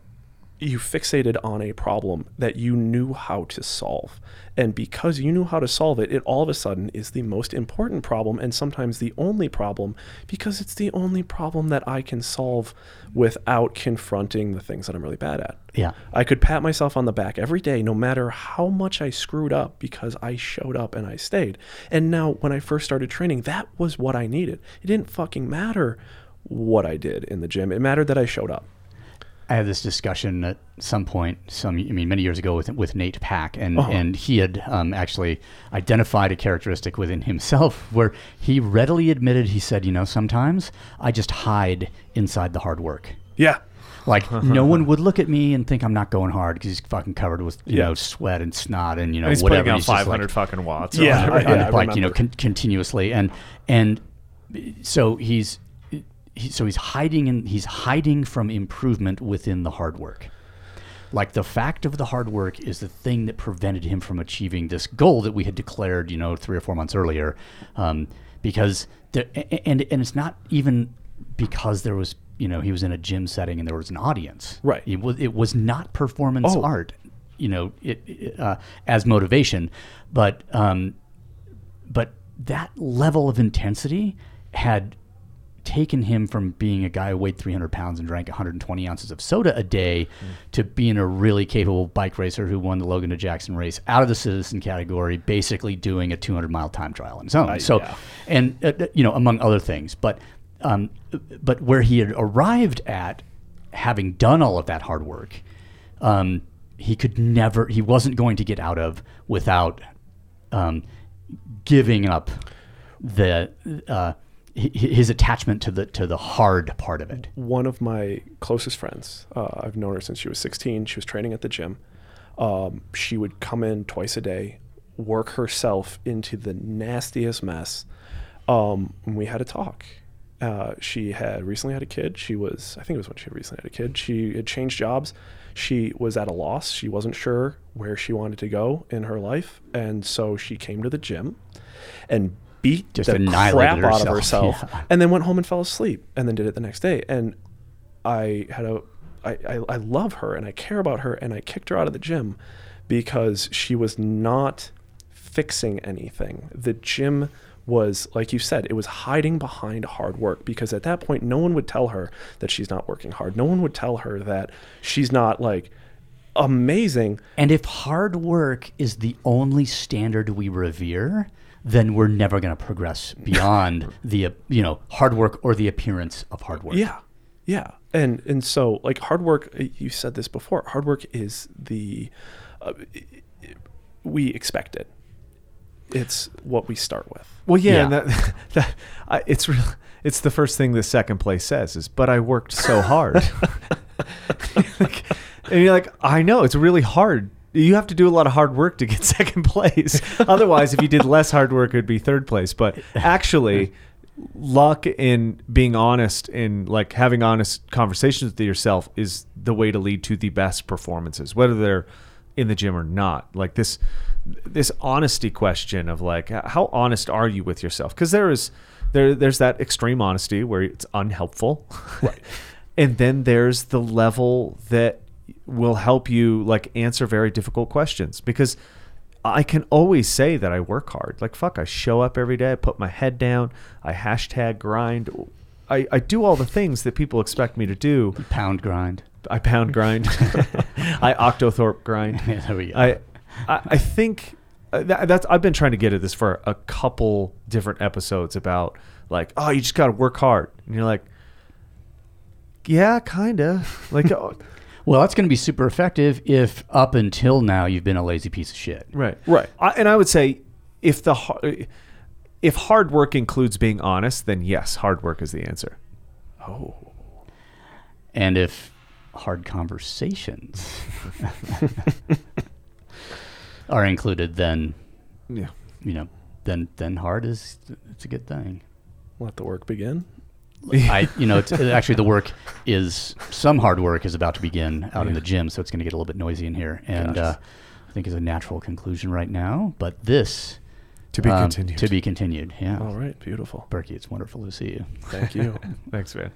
you fixated on a problem that you knew how to solve, and because you knew how to solve it, it all of a sudden is the most important problem, and sometimes the only problem, because it's the only problem that I can solve without confronting the things that I'm really bad at. Yeah. I could pat myself on the back every day, no matter how much I screwed up, because I showed up and I stayed. And now, when I first started training, that was what I needed. It didn't fucking matter what I did in the gym, it mattered that I showed up. I had this discussion at some point, some I mean, many years ago with with Nate Pack, and Uh-huh. and he had um, actually identified a characteristic within himself where he readily admitted. He said, you know, sometimes I just hide inside the hard work. Yeah. Like no one would look at me and think I'm not going hard because he's fucking covered with you Yeah. know sweat and snot and you know and he's whatever. putting He's 500 like, fucking watts. Yeah, whatever. I- yeah, on, like you know con- continuously and and so he's he, so he's hiding in he's hiding from improvement within the hard work like the fact of the hard work is the thing that prevented him from achieving this goal that we had declared you know three or four months earlier um, because there, and and it's not even because there was you know he was in a gym setting and there was an audience Right. it was it was not performance Oh. art you know it, it, uh, as motivation but um, but that level of intensity had taken him from being a guy who weighed 300 pounds and drank 120 ounces of soda a day to being a really capable bike racer who won the Logan to Jackson race out of the citizen category, basically doing a 200 mile time trial on his own. so, yeah. and uh, uh, you know, among other things, but um, but where he had arrived at, having done all of that hard work, um, he could never, he wasn't going to get out of without um, giving up the uh, his attachment to the to the hard part of it. one of my closest friends. Uh, I've known her since she was 16. She was training at the gym. Um, she would come in twice a day, work herself into the nastiest mess. Um, we had a talk. Uh, she had recently had a kid. She was, I think it was when she recently had a kid. She had changed jobs. She was at a loss. She wasn't sure where she wanted to go in her life. And so she came to the gym and beat Just the crap out of herself. herself Yeah. and then went home and fell asleep and then did it the next day. And I had a I, I, I love her and I care about her and I kicked her out of the gym because she was not fixing anything. The gym was like you said, it was hiding behind hard work because at that point no one would tell her that she's not working hard. No one would tell her that she's not like amazing. And if hard work is the only standard we revere, then we're never going to progress beyond the you know hard work or the appearance of hard work. Yeah. Yeah. And and so like hard work uh, you said this before, hard work is the uh, we expect it. It's what we start with. Well, yeah, Yeah. and that, that I, it's real. It's the first thing the second place says is, "But I worked so hard." Like, and you're like, "I know it's really hard. You have to do a lot of hard work to get second place. Otherwise, if you did less hard work, it'd be third place." But actually, luck in being honest and like having honest conversations with yourself is the way to lead to the best performances, whether they're in the gym or not. Like this this honesty question of like how honest are you with yourself? Because there is there there's that extreme honesty where it's unhelpful, right? and then there's the level that will help you like answer very difficult questions because I can always say that I work hard. Like fuck, I show up every day. I put my head down. I hashtag grind. I, I do all the things that people expect me to do. Pound grind. I pound grind. I octothorpe grind. Yeah, there we go. I, I, I think uh, that, that's I've been trying to get at this for a couple different episodes about like, oh, you just got to work hard, and you're like, yeah, kinda. Like, oh, Well, that's going to be super effective if up until now you've been a lazy piece of shit. right, Right. I, and I would say if the har- if hard work includes being honest, then yes, hard work is the answer. Oh. And if hard conversations are included, then Yeah. you know, then then hard is it's a good thing. Let the work begin. I, you know, it's, actually the work is some hard work is about to begin out in the gym, so it's going to get a little bit noisy in here, and uh, I think is a natural conclusion right now. But this To be um, continued. To be continued. Yeah. All right. Beautiful. Burkey, it's wonderful to see you. Thank you. Thanks, man.